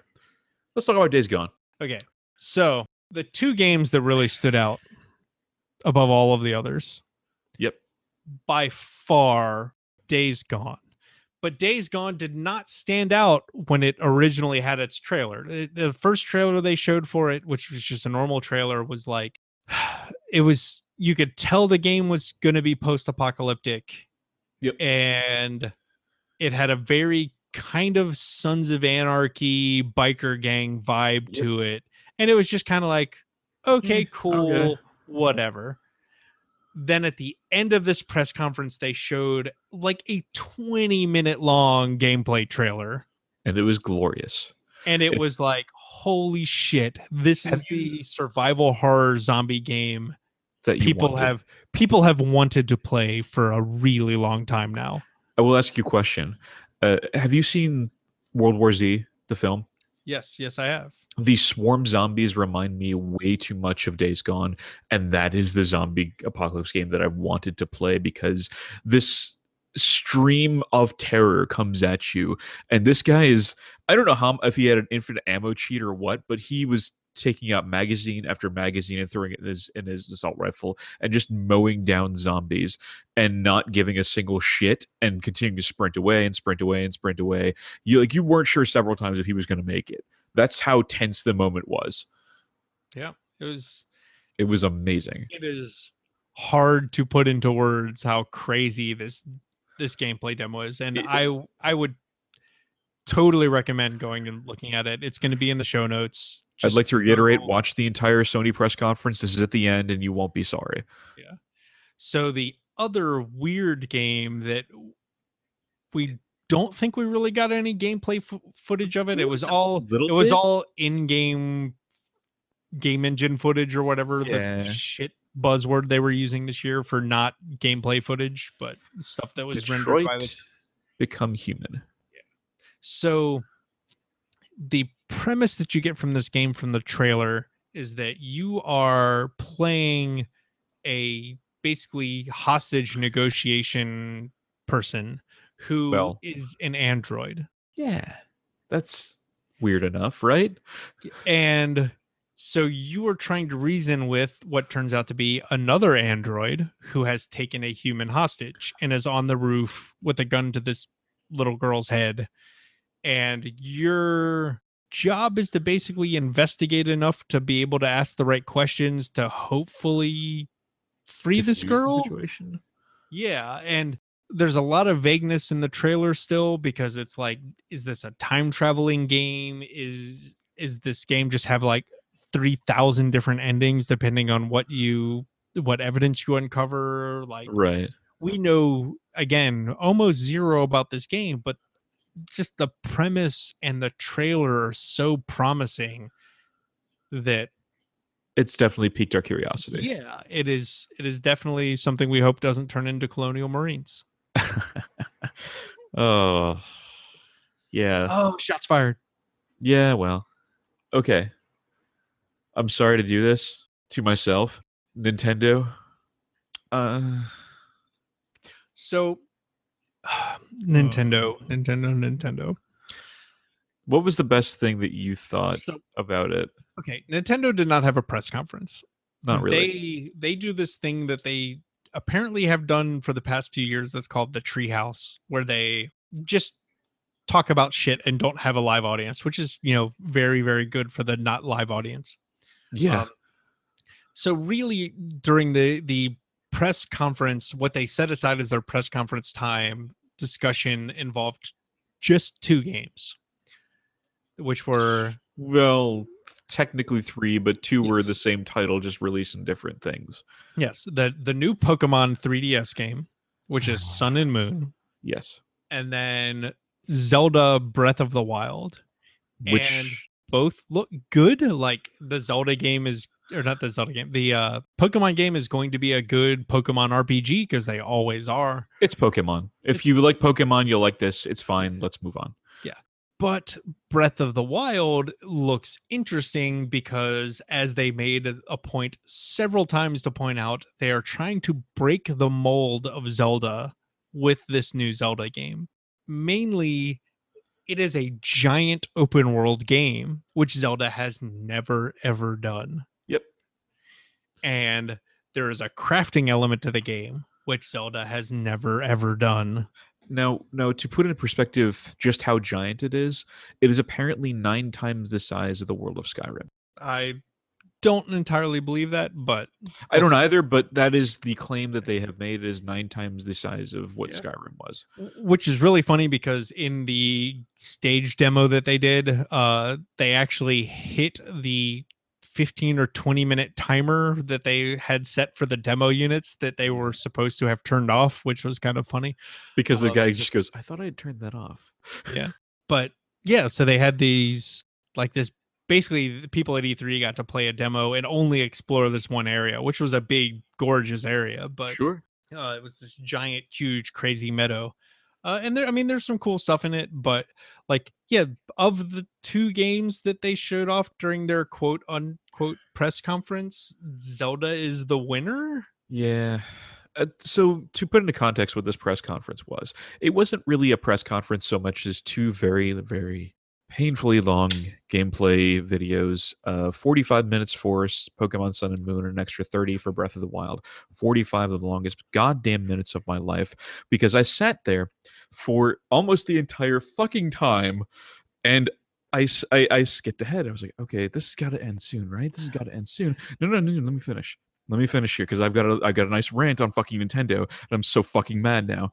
Let's talk about Days Gone. Okay. So the two games that really stood out above all of the others, Yep. by far, Days Gone. But Days Gone did not stand out when it originally had its trailer. The, first trailer they showed for it, which was just a normal trailer, was like, it was, you could tell the game was going to be post apocalyptic. Yep. And it had a very kind of Sons of Anarchy biker gang vibe Yep. to it. And it was just kind of like, okay, Mm, cool, okay. whatever. then at the end of this press conference, they showed like a 20 minute long gameplay trailer. and it was glorious. And it was like, holy shit, this Have is the survival horror zombie game That people wanted. have people have wanted to play for a really long time now. I will ask you a question. Uh, have you seen World War Z, the film? Yes, yes, I have. The swarm zombies remind me way too much of Days Gone, and that is the zombie apocalypse game that I wanted to play because this stream of terror comes at you, and this guy is I don't know how if he had an infinite ammo cheat or what, but he was taking out magazine after magazine and throwing it in his in his assault rifle and just mowing down zombies and not giving a single shit and continuing to sprint away and sprint away and sprint away. You like you weren't sure several times if he was going to make it. That's how tense the moment was. Yeah. It was It was amazing. it is hard to put into words how crazy this this gameplay demo is and It- i i would totally recommend going and looking at it it's going to be in the show notes I'd like to reiterate: watch the entire Sony press conference. This is at the end, and you won't be sorry. Yeah. So the other weird game that we don't think we really got any gameplay f- footage of it it was all it was bit. all in-game game engine footage or whatever Yeah. the shit buzzword they were using this year for not gameplay footage but stuff that was rendered Detroit by the become human. So the premise that you get from this game from the trailer is that you are playing a basically hostage negotiation person who is Well- an android Yeah, that's weird enough, right? and so you are trying to reason with what turns out to be another android who has taken a human hostage and is on the roof with a gun to this little girl's head and your job is to basically investigate enough to be able to ask the right questions to hopefully free this Diffuse the girl situation. yeah, and there's a lot of vagueness in the trailer still because it's like, is this a time traveling game? Is is this game just have like three thousand different endings depending on what you what evidence you uncover? Like Right. we know again almost zero about this game, but just the premise and the trailer are so promising that It's definitely piqued our curiosity. yeah, it is it is definitely something we hope doesn't turn into Colonial Marines. oh, yeah. Oh, shots fired. Yeah, well. Okay. I'm sorry to do this to myself. Nintendo. Uh So, Nintendo, Nintendo, Nintendo. what was the best thing that you thought So, about it? okay, Nintendo did not have a press conference. Not really. They they do this thing that they apparently have done for the past few years. That's called the Treehouse, where they just talk about shit and don't have a live audience, which is you know very very good for the not live audience. yeah. Um, so really, during the the press conference, what they set aside as their press conference time discussion involved just two games, which were well, technically 3, but 2 were the same title just releasing different things. yes the the new Pokemon 3DS game, which is Sun and Moon, Yes. and then Zelda Breath of the Wild. Which And both look good. Like the Zelda game is, or not the Zelda game, the uh, Pokemon game is going to be a good Pokemon RPG because they always are. it's Pokemon. If you like Pokemon, you'll like this. It's fine. Let's move on. Yeah. But Breath of the Wild looks interesting because, as they made a- a point several times to point out, they are trying to break the mold of Zelda with this new Zelda game. Mainly, it is a giant open world game, which Zelda has never, ever done. And there is a crafting element to the game, which Zelda has never, ever done. Now, now to put in perspective just how giant it is, it is apparently nine times the size of the world of Skyrim. I don't entirely believe that, but I don't either, but that is the claim that they have made is nine times the size of what Yeah. Skyrim was. which is really funny because in the stage demo that they did, uh, they actually hit the 15 or 20 minute timer that they had set for the demo units that they were supposed to have turned off, which was kind of funny. Because the Um, guy just goes, I thought I had turned that off. Yeah. But yeah, so they had these like this basically the people at E3 got to play a demo and only explore this one area, which was a big, gorgeous area. But sure. uh, it was this giant, huge, crazy meadow. Uh, and there, I mean, there's some cool stuff in it, but like, yeah, of the two games that they showed off during their quote unquote press conference, Zelda is the winner. Yeah. Uh, so to put into context what this press conference was, it wasn't really a press conference so much as two very, very painfully long gameplay videos. Uh, 45 minutes for Pokemon Sun and Moon, and an extra 30 for Breath of the Wild. 45 of the longest goddamn minutes of my life because I sat there for almost the entire fucking time, and I I skipped ahead. I was like, okay, this has got to end soon, right? This has got to end soon. No, no, no, no, let me finish. Let me finish here because I've got a I got a nice rant on fucking Nintendo, and I'm so fucking mad now.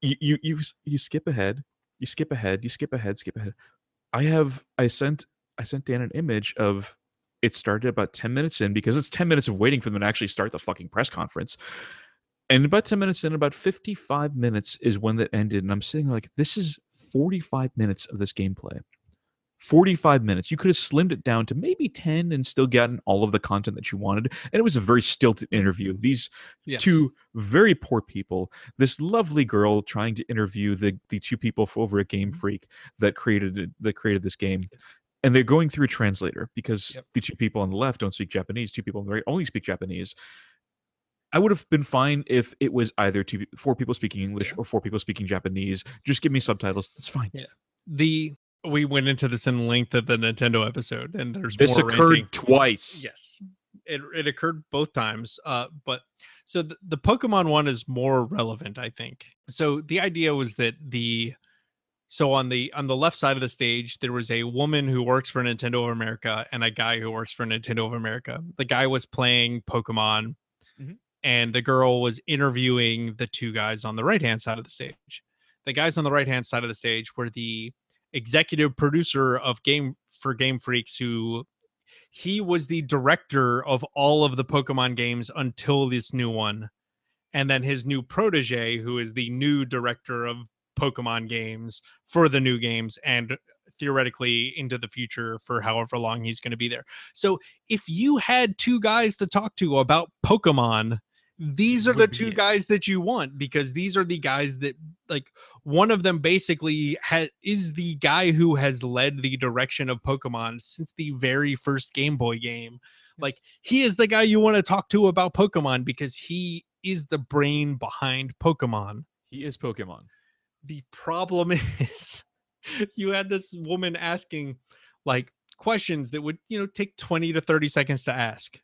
You you you you skip ahead, you skip ahead, you skip ahead, skip ahead. I have I sent I sent Dan an image of it started about 10 minutes in because it's 10 minutes of waiting for them to actually start the fucking press conference. And about 10 minutes in, about 55 minutes is when that ended. And I'm sitting like, this is 45 minutes of this gameplay. 45 minutes. You could have slimmed it down to maybe 10 and still gotten all of the content that you wanted. And it was a very stilted interview. These Yes. two very poor people, this lovely girl trying to interview the the two people over at Game Mhm. Freak that created it- that created this game. And they're going through a translator because Yep. the two people on the left don't speak Japanese. Two people on the right only speak Japanese. I would have been fine if it was either two, four people speaking English Yeah. or four people speaking Japanese. Just give me subtitles. That's fine. Yeah. the we went into this in length of the Nintendo episode, and there's This more occurred ranting. twice. Yes, it it occurred both times. Uh, but so the, the Pokemon one is more relevant, I think. So the idea was that the so on the on the left side of the stage there was a woman who works for Nintendo of America and a guy who works for Nintendo of America. The guy was playing Pokemon, Mhm. and the girl was interviewing the two guys on the right hand side of the stage. The guys on the right hand side of the stage were the executive producer of game for Game Freaks who he was the director of all of the Pokemon games until this new one. And then his new protege, who is the new director of Pokemon games for the new games and theoretically into the future for however long he's going to be there. So if you had two guys to talk to about Pokemon, these are the two guys that you want because these are the guys that like one of them basically has is the guy who has led the direction of Pokemon since the very first Game Boy game. Like he is the guy you want to talk to about Pokemon because he is the brain behind Pokemon. He is Pokemon. The problem is you had this woman asking like questions that would, you know, take 20 to 30 seconds to ask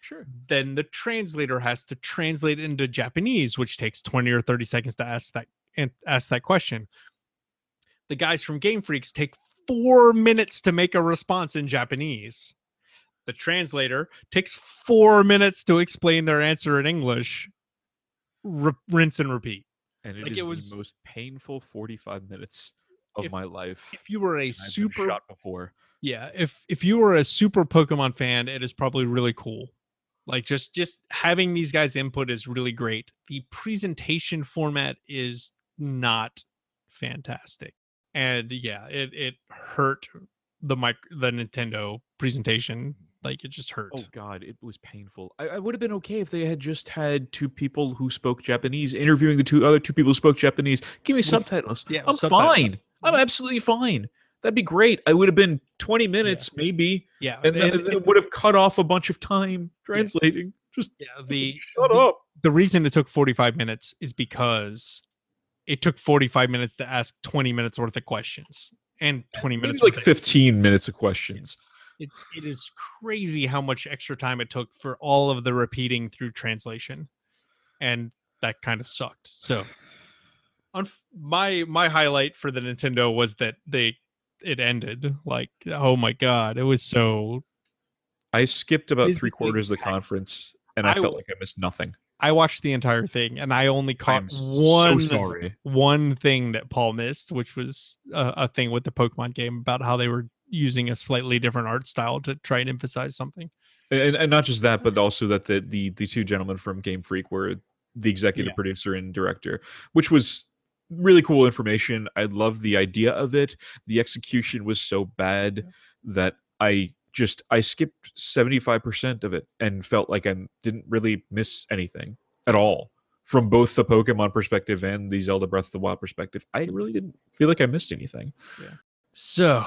Sure. then the translator has to translate it into Japanese, which takes 20 or 30 seconds to ask that and ask that question. The guys from Game Freaks take four minutes to make a response in Japanese. The translator takes four minutes to explain their answer in English. Re- rinse and repeat. And it Like, is it was- the most painful 45 minutes of If- my life. If you were a super shot before. yeah if if you were a super pokemon fan it is probably really cool like just just having these guys input is really great the presentation format is not fantastic and yeah it it hurt the mic the nintendo presentation like it just oh hurt Oh god, it was painful. I, I would have been okay if they had just had two people who spoke Japanese interviewing the two other two people who spoke Japanese. Give me subtitles. yeah, I'm subtitles. fine. I'm absolutely fine. That'd be great. I would have been 20 minutes maybe, yeah and then and- it would have cut off a bunch of time translating. Just yeah the shut the- up. the reason it took 45 minutes is because it took 45 minutes to ask 20 minutes worth of questions and 20 Maybe minutes like worth of- 15 minutes of questions. it's it is crazy how much extra time it took for all of the repeating through translation and that kind of sucked so unf- my my highlight for the nintendo was that they it ended like oh my god it was so I skipped about three quarters of the conference, and I, I felt like I missed nothing. i watched the entire thing and i only caught one so sorry. one thing that paul missed which was a, a thing with the pokemon game about how they were using a slightly different art style to try and emphasize something. and, and not just that, but also that the the the two gentlemen from Game Freak were the executive Yeah. producer and director, which was really cool information. I love the idea of it. The execution was so bad that I just I skipped 75% of it and felt like I didn't really miss anything at all from both the Pokemon perspective and the Zelda Breath of the Wild perspective. I really didn't feel like I missed anything. Yeah. So,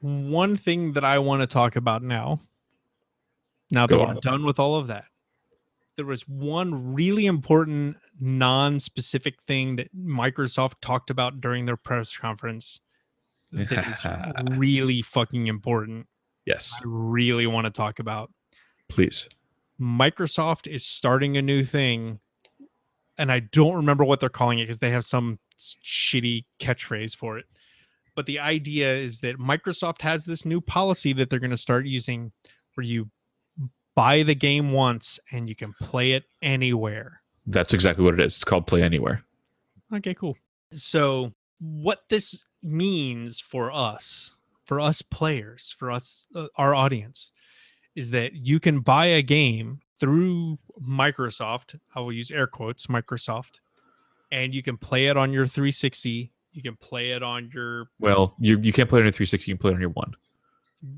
one thing that I want to talk about now, now that we're on. done with all of that, there was one really important non specific thing that Microsoft talked about during their press conference that is really fucking important. Yes, I really want to talk about. please. Microsoft is starting a new thing, and I don't remember what they're calling it because they have some shitty catchphrase for it. But the idea is that Microsoft has this new policy that they're going to start using where you buy the game once and you can play it anywhere. That's exactly what it is. It's called Play Anywhere. Okay, cool. So, what this means for us, for us players, for us, uh, our audience, is that you can buy a game through Microsoft. I will use air quotes, Microsoft, and you can play it on your 360. You can play it on your Well, you you can't play it on your 360. You can play it on your one.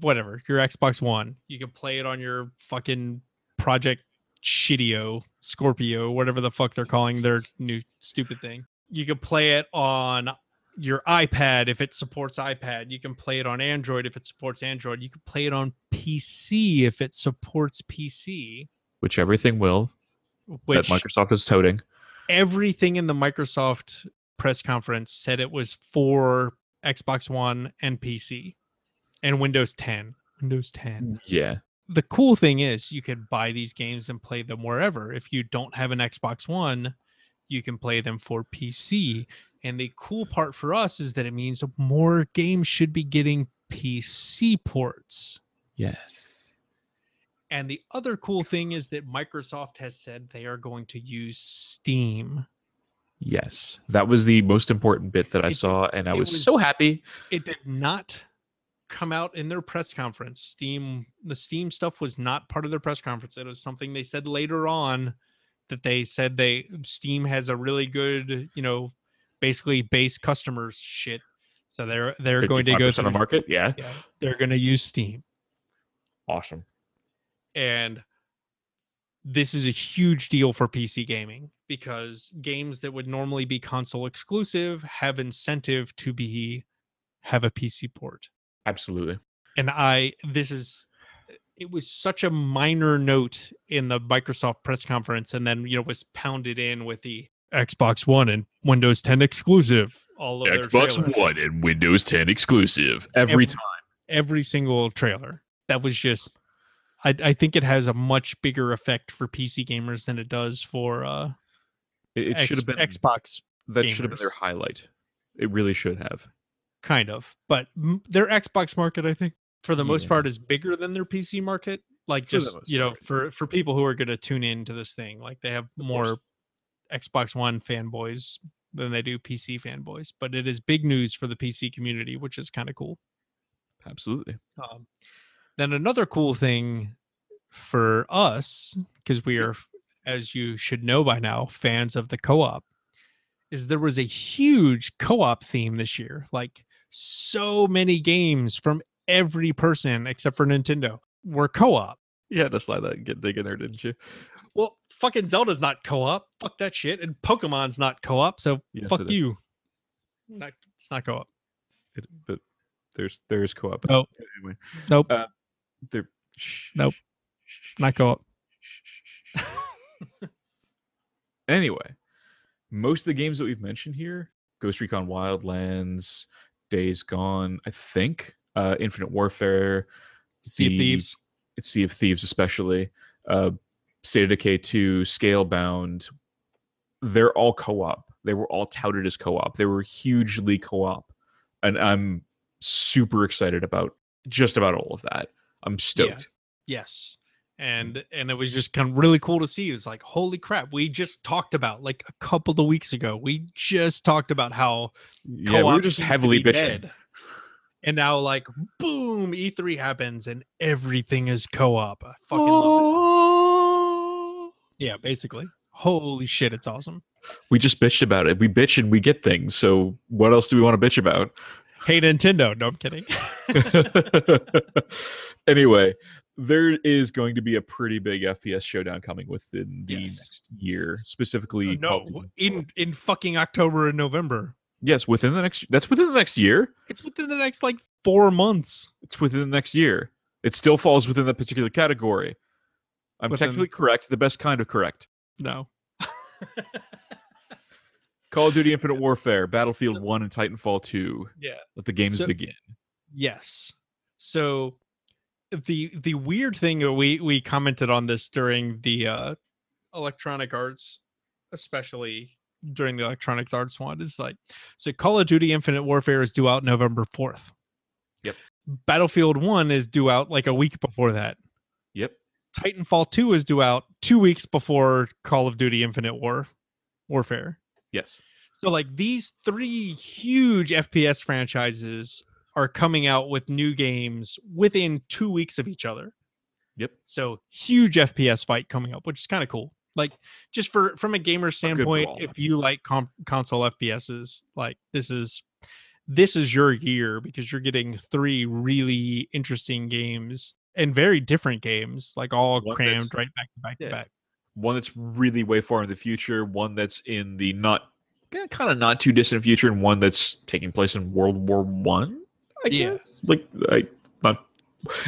Whatever, your Xbox One. You can play it on your fucking Project Shitio, Scorpio, whatever the fuck they're calling their new stupid thing. You can play it on your iPad if it supports iPad. You can play it on Android if it supports Android. You can play it on PC if it supports PC. which everything will Which that Microsoft is toting. everything in the Microsoft press conference said it was for Xbox One and PC and Windows 10. Windows 10. Mm, yeah, the cool thing is you can buy these games and play them wherever. If you don't have an Xbox One, you can play them for PC. And the cool part for us is that it means more games should be getting PC ports. yes, And the other cool thing is that Microsoft has said they are going to use Steam. yes. That was the most important bit that I It's- saw, and I it was, so happy. It did not come out in their press conference. Steam, the Steam stuff was not part of their press conference. It was something they said later on that they said they Steam has a really good, you know, basically base customers shit. So they're they're going to go 55% through of the market. Yeah, Yeah, they're going to use Steam. awesome. and this is a huge deal for PC gaming because games that would normally be console exclusive have incentive to be have a PC port. Absolutely. And I this is it was such a minor note in the Microsoft press conference and then you know was pounded in with the Xbox One and Windows 10 exclusive all of their trailers. and Windows 10 exclusive every Every- time. every single trailer. That was just I, I think it has a much bigger effect for PC gamers than it does for uh It, it X- should have been Xbox that should have been their highlight. It really should have. Kind of, but m- their Xbox market I think for the most part is bigger than their PC market. Like For just you know part. for for people who are going to tune into this thing, like they have course. more Xbox One fanboys than they do PC fanboys. But it is big news for the PC community, which is kind of cool. Absolutely. Um, then another cool thing for us, because we are, as you should know by now, fans of the co-op, is there was a huge co-op theme this year. Like so many games from every person except for Nintendo were co-op. You had to slide that and get dig in there, didn't you? Well, fucking Zelda's not co-op. Fuck that shit. And Pokemon's not co-op. So Yes, fuck you. Not, it's not co-op. It, but there's there's co-op. Nope. Anyway, Nope. Uh, there. Nope. Not co-op. anyway, most of the games that we've mentioned here, Ghost Recon Wildlands, Days Gone, I think, uh, Infinite Warfare, Sea of Thieves. Sea of Thieves, especially, uh, State of Decay 2, Scalebound, they're all co-op. They were all touted as co-op. They were hugely co-op, and I'm super excited about just about all of that. I'm stoked. Yes. Mm. And and it was just kind of really cool to see. It's like, holy crap, we just talked about like a couple of weeks ago. We just talked about how Yeah, we were just heavily bitching. dead. And now, like, boom, E3 happens and everything is co-op. I fucking love it. Yeah, basically. Holy shit, it's awesome. We just bitched about it. We bitch and we get things. So what else do we want to bitch about? Hey Nintendo. No, I'm kidding. anyway, there is going to be a pretty big FPS showdown coming within the Yes. next year, specifically. Uh, no, Call in in fucking October and November. yes, within the next. That's within the next year. It's within the next like four months. It's within the next year. It still falls within that particular category. I'm Within- technically correct, the best kind of correct. No. Call of Duty Infinite Warfare, Battlefield 1, and Titanfall 2. Yeah. Let the games So- begin. Yes. So the the weird thing we we commented on this during the uh electronic arts especially during the electronic arts one is like so Call of Duty Infinite Warfare is due out November 4th. Yep. Battlefield 1 is due out like a week before that. Yep. Titanfall 2 is due out 2 weeks before Call of Duty Infinite War Warfare. Yes. So like these three huge FPS franchises are coming out with new games within 2 weeks of each other. Yep. So huge FPS fight coming up, which is kind of cool. Like just for from a gamer standpoint, brawl. if you like com- console FPSs, like this is this is your year because you're getting three really interesting games and very different games, like all One crammed right back to back yeah. to back. One that's really way far in the future, one that's in the not kind of not too distant future, and one that's taking place in World War One. I, Yeah. guess. Like I not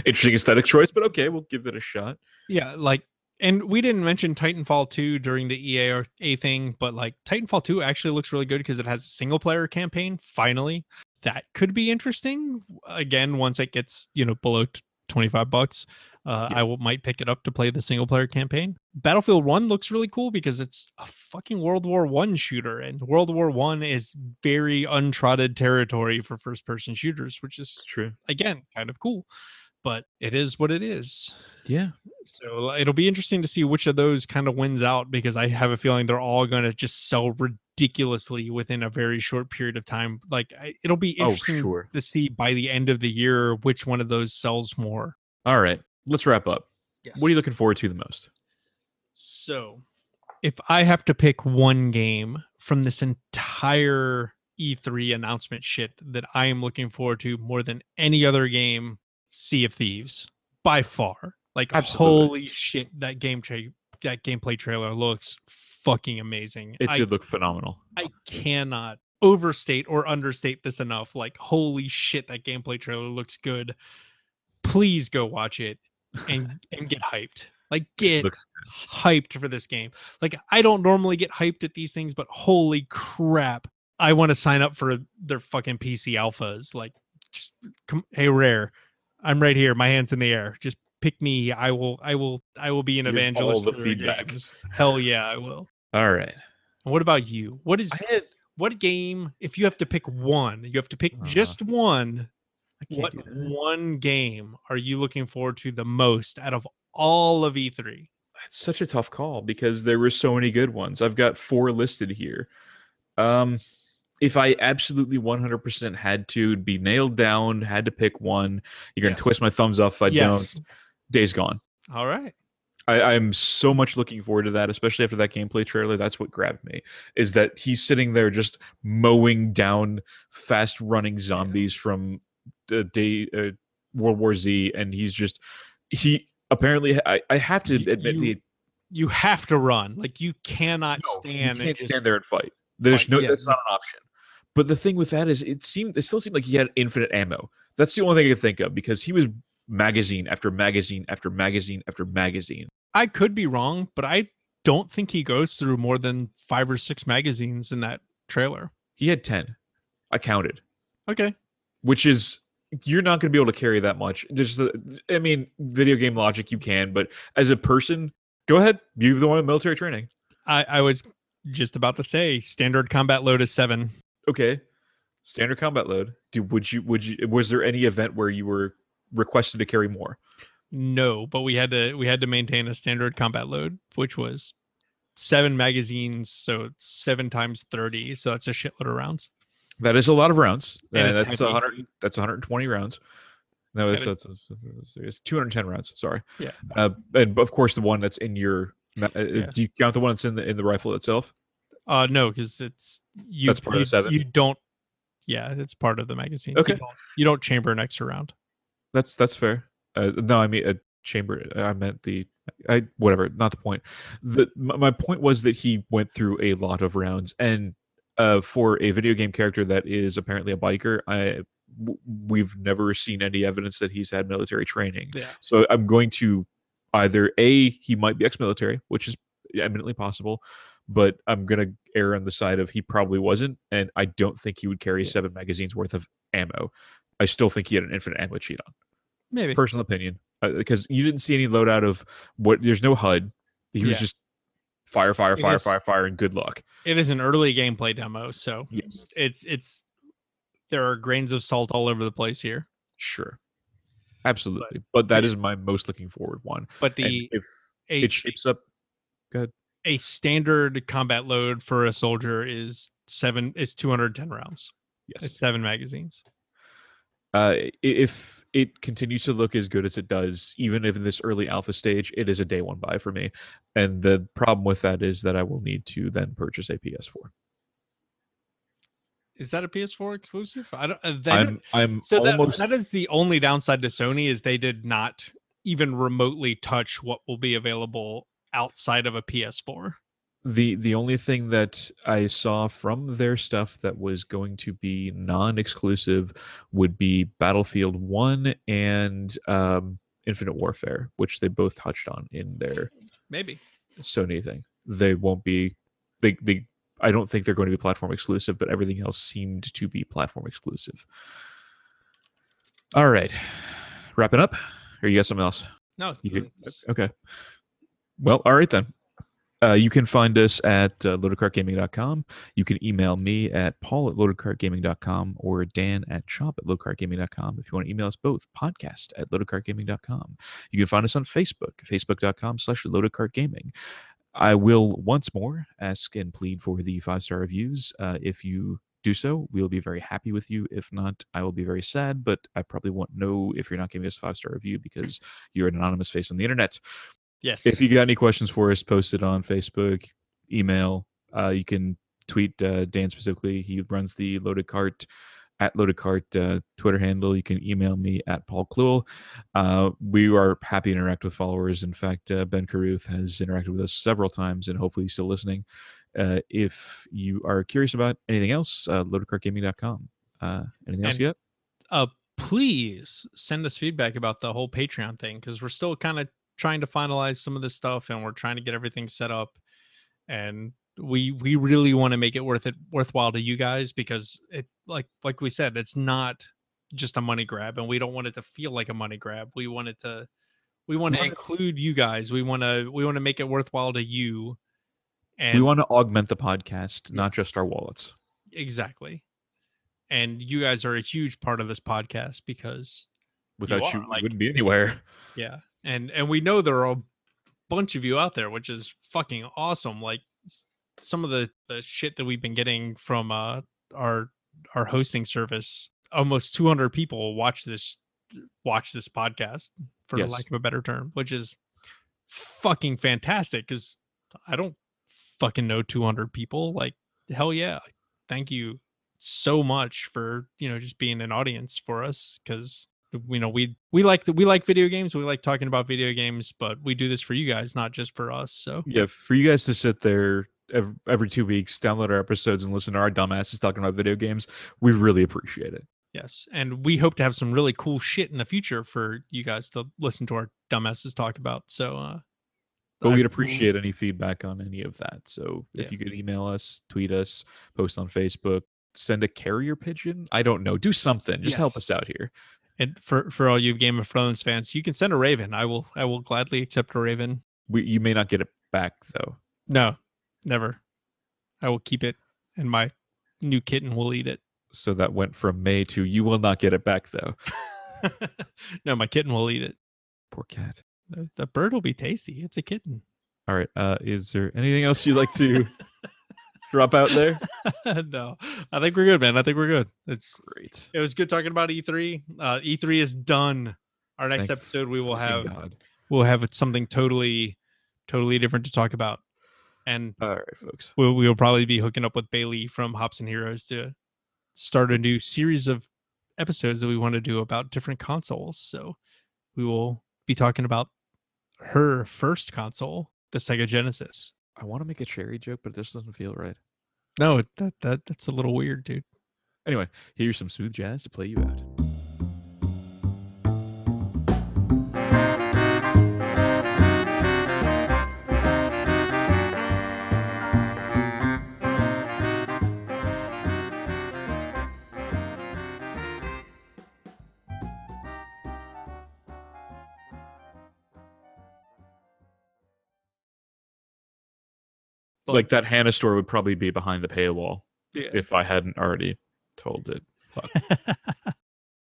interesting aesthetic choice, but okay, we'll give it a shot. Yeah, like and we didn't mention Titanfall 2 during the EA or A thing, but like Titanfall 2 actually looks really good because it has a single player campaign finally. That could be interesting. Again, once it gets, you know, below t- 25 bucks, uh, Yeah. I will, might pick it up to play the single player campaign. Battlefield 1 looks really cool because it's a fucking World War 1 shooter and World War 1 is very untrodden territory for first person shooters, which is It's true. again kind of cool. But it is what it is. Yeah. So uh, it'll be interesting to see which of those kind of wins out because I have a feeling they're all going to just sell ridiculously within a very short period of time. Like I, it'll be Oh, interesting sure. to see by the end of the year which one of those sells more. All right. Let's wrap up. Yes. What are you looking forward to the most? So, if I have to pick one game from this entire E3 announcement shit that I am looking forward to more than any other game, Sea of Thieves, by far. Like, Absolutely. holy shit, that game tra- that gameplay trailer looks fucking amazing. It I, did look phenomenal. I cannot overstate or understate this enough. Like, holy shit, that gameplay trailer looks good. Please go watch it and and get hyped. Like, get hyped for this game. Like I don't normally get hyped at these things, but holy crap. I want to sign up for their fucking PC alphas. Like just come hey Rare. I'm right here, my hands in the air. Just pick me. I will I will I will be an Here's all evangelist the feedback. games. Hell yeah, I will. all right. And what about you? What is had what game if you have to pick one, you have to pick Uh, just one. What one game are you looking forward to the most out of all of E E3? It's such a tough call because there were so many good ones. I've got four listed here. Um, if I absolutely 100% had to be nailed down, had to pick one, you're gonna Yes. twist my thumbs off if I yes. don't. Days Gone. All right. I, I'm so much looking forward to that, especially after that gameplay trailer. That's what grabbed me. Is that he's sitting there just mowing down fast running zombies from the day uh, World War Z, and he's just he apparently. I, I have to You- admit you the you have to run. Like you cannot No, stand. You and can't stand there and fight. There's fight, no. yeah, That's not an option. But the thing with that is, it seemed. It still seemed like he had infinite ammo. That's the only thing I could think of because he was magazine after magazine after magazine after magazine. I could be wrong, but I don't think he goes through more than five or six magazines in that trailer. He had ten. I counted, Okay. which is you're not going to be able to carry that much. Just, I mean, video game logic you can, but as a person, go ahead. You're the one in military training. I, I was just about to say standard combat load is seven. Okay, standard combat load. Do would you would you was there any event where you were requested to carry more? No, but we had to we had to maintain a standard combat load, which was seven magazines, so it's seven times thirty. So that's a shitload of rounds. That is a lot of rounds. And And that's. 100. That's 120 rounds. No, it's, it's, it's, it's- it's 210 rounds. Sorry. Yeah. Uh, and of course, the one that's in your. uh, Yeah. Do you count the one that's in the in the rifle itself? Uh, no, because it's you. That's part of the seven? You don't. Yeah, it's part of the magazine. Okay. You don't, you don't chamber an extra round. That's that's fair. Uh, no, I mean a chamber. I meant the. I whatever. Not the point. The my point was that he went through a lot of rounds, and uh, for a video game character that is apparently a biker, I w- we've never seen any evidence that he's had military training. Yeah. So I'm going to either a he might be ex-military, which is eminently possible, but I'm gonna err on the side of he probably wasn't, and I don't think he would carry Yeah. seven magazines worth of ammo. I still think he had an infinite ammo cheat on Maybe. personal opinion because you didn't see any loadout of what there's no HUD. He was just fire, fire, fire, is- fire, fire, and good luck. It is an early gameplay demo, so Yes, it's it's there are grains of salt all over the place here. sure, absolutely. But, that yeah. is my most looking forward one. But And the if a, it shapes up, good. a standard combat load for a soldier is seven is 210 rounds. yes. It's seven magazines. uh, if it continues to look as good as it does, even if in this early alpha stage, it is a day one buy for me. And the problem with that is that I will need to then purchase a PS4. Is that a PS4 exclusive? I don't. Uh, I'm I'm so that, that is the only downside to Sony is they did not even remotely touch what will be available outside of a PS4. The the only thing that I saw from their stuff that was going to be non-exclusive would be Battlefield One and um, Infinite Warfare, which they both touched on in their Maybe. Sony thing. They won't be. They they. I don't think they're going to be platform exclusive, but everything else seemed to be platform exclusive. All right, wrapping up. Or you got something else? No. You Okay. Well, all right then. Uh, you can find us at uh, loadedcartgaming.com. You can email me at paul at loadedcartgaming.com or dan at chop at loadedcartgaming.com. If you want to email us both, podcast at loadedcartgaming.com. You can find us on Facebook, facebook.com slash loadedcartgaming. I will once more ask and plead for the five-star reviews. Uh, if you do so, we'll be very happy with you. If not, I will be very sad, but I probably won't know if you're not giving us a five-star review because you're an anonymous face on the internet. Yes. If you got any questions for us, post it on Facebook, email. Uh, you can tweet uh, Dan specifically. He runs the Loaded Cart at Loaded Cart uh, Twitter handle. You can email me at Paul Kluel. Uh, we are happy to interact with followers. In fact, uh, Ben Caruth has interacted with us several times, and hopefully he's still listening. Uh, if you are curious about anything else, uh, loadedcartgaming.com. Uh, anything else And- yet? uh please send us feedback about the whole patreon thing because we're still kind of trying to finalize some of this stuff and we're trying to get everything set up and we we really want to make it worth it worthwhile to you guys because it like like we said it's not just a money grab and we don't want it to feel like a money grab we want it to we want to include you guys we want to we want to make it worthwhile to you and we want to augment the podcast, not just our wallets. exactly and you guys are a huge part of this podcast because Without are, you, we like- wouldn't be anywhere. Yeah. And and we know there are a bunch of you out there, which is fucking awesome. Like some of the the shit that we've been getting from uh our our hosting service. Almost 200 people watch this watch this podcast for Yes. lack of a better term, which is fucking fantastic cuz I don't fucking know 200 people. Like hell yeah. Thank you so much for, you know, just being an audience for us cuz you know we we like the, we like video games we like talking about video games but we do this for you guys not just for us so Yeah, for you guys to sit there every, every two weeks, download our episodes, and listen to our dumbasses talking about video games, we really appreciate it. yes and we hope to have some really cool shit in the future for you guys to listen to our dumbasses talk about so uh But we'd appreciate any feedback on any of that. So Yeah. if you could email us, tweet us, post on Facebook, send a carrier pigeon. I don't know. Do something. Just help us out here. And for for all you game of thrones fans you can send a raven i will i will gladly accept a raven We you may not get it back though. no never i will keep it and my new kitten will eat it So that went from May to you will not get it back though. no my kitten will eat it Poor cat. the, the bird will be tasty it's a kitten All right. Uh, is there anything else you'd like to drop out there? no, I think we're good, man. I think we're good. It's Great. it was good talking about E3. Uh, E3 is done. Our next Thank episode, we will have God. we'll have something totally, totally different to talk about, and All right, folks. we'll we'll probably be hooking up with Bailey from Hops and Heroes to start a new series of episodes that we want to do about different consoles. So we will be talking about her first console, the Sega Genesis. I want to make a cherry joke, but this doesn't feel right. No, that that that's a little weird, dude. Anyway, here's some smooth jazz to play you out. Like that Hannah store would probably be behind the paywall Yeah. if I hadn't already told it. Fuck.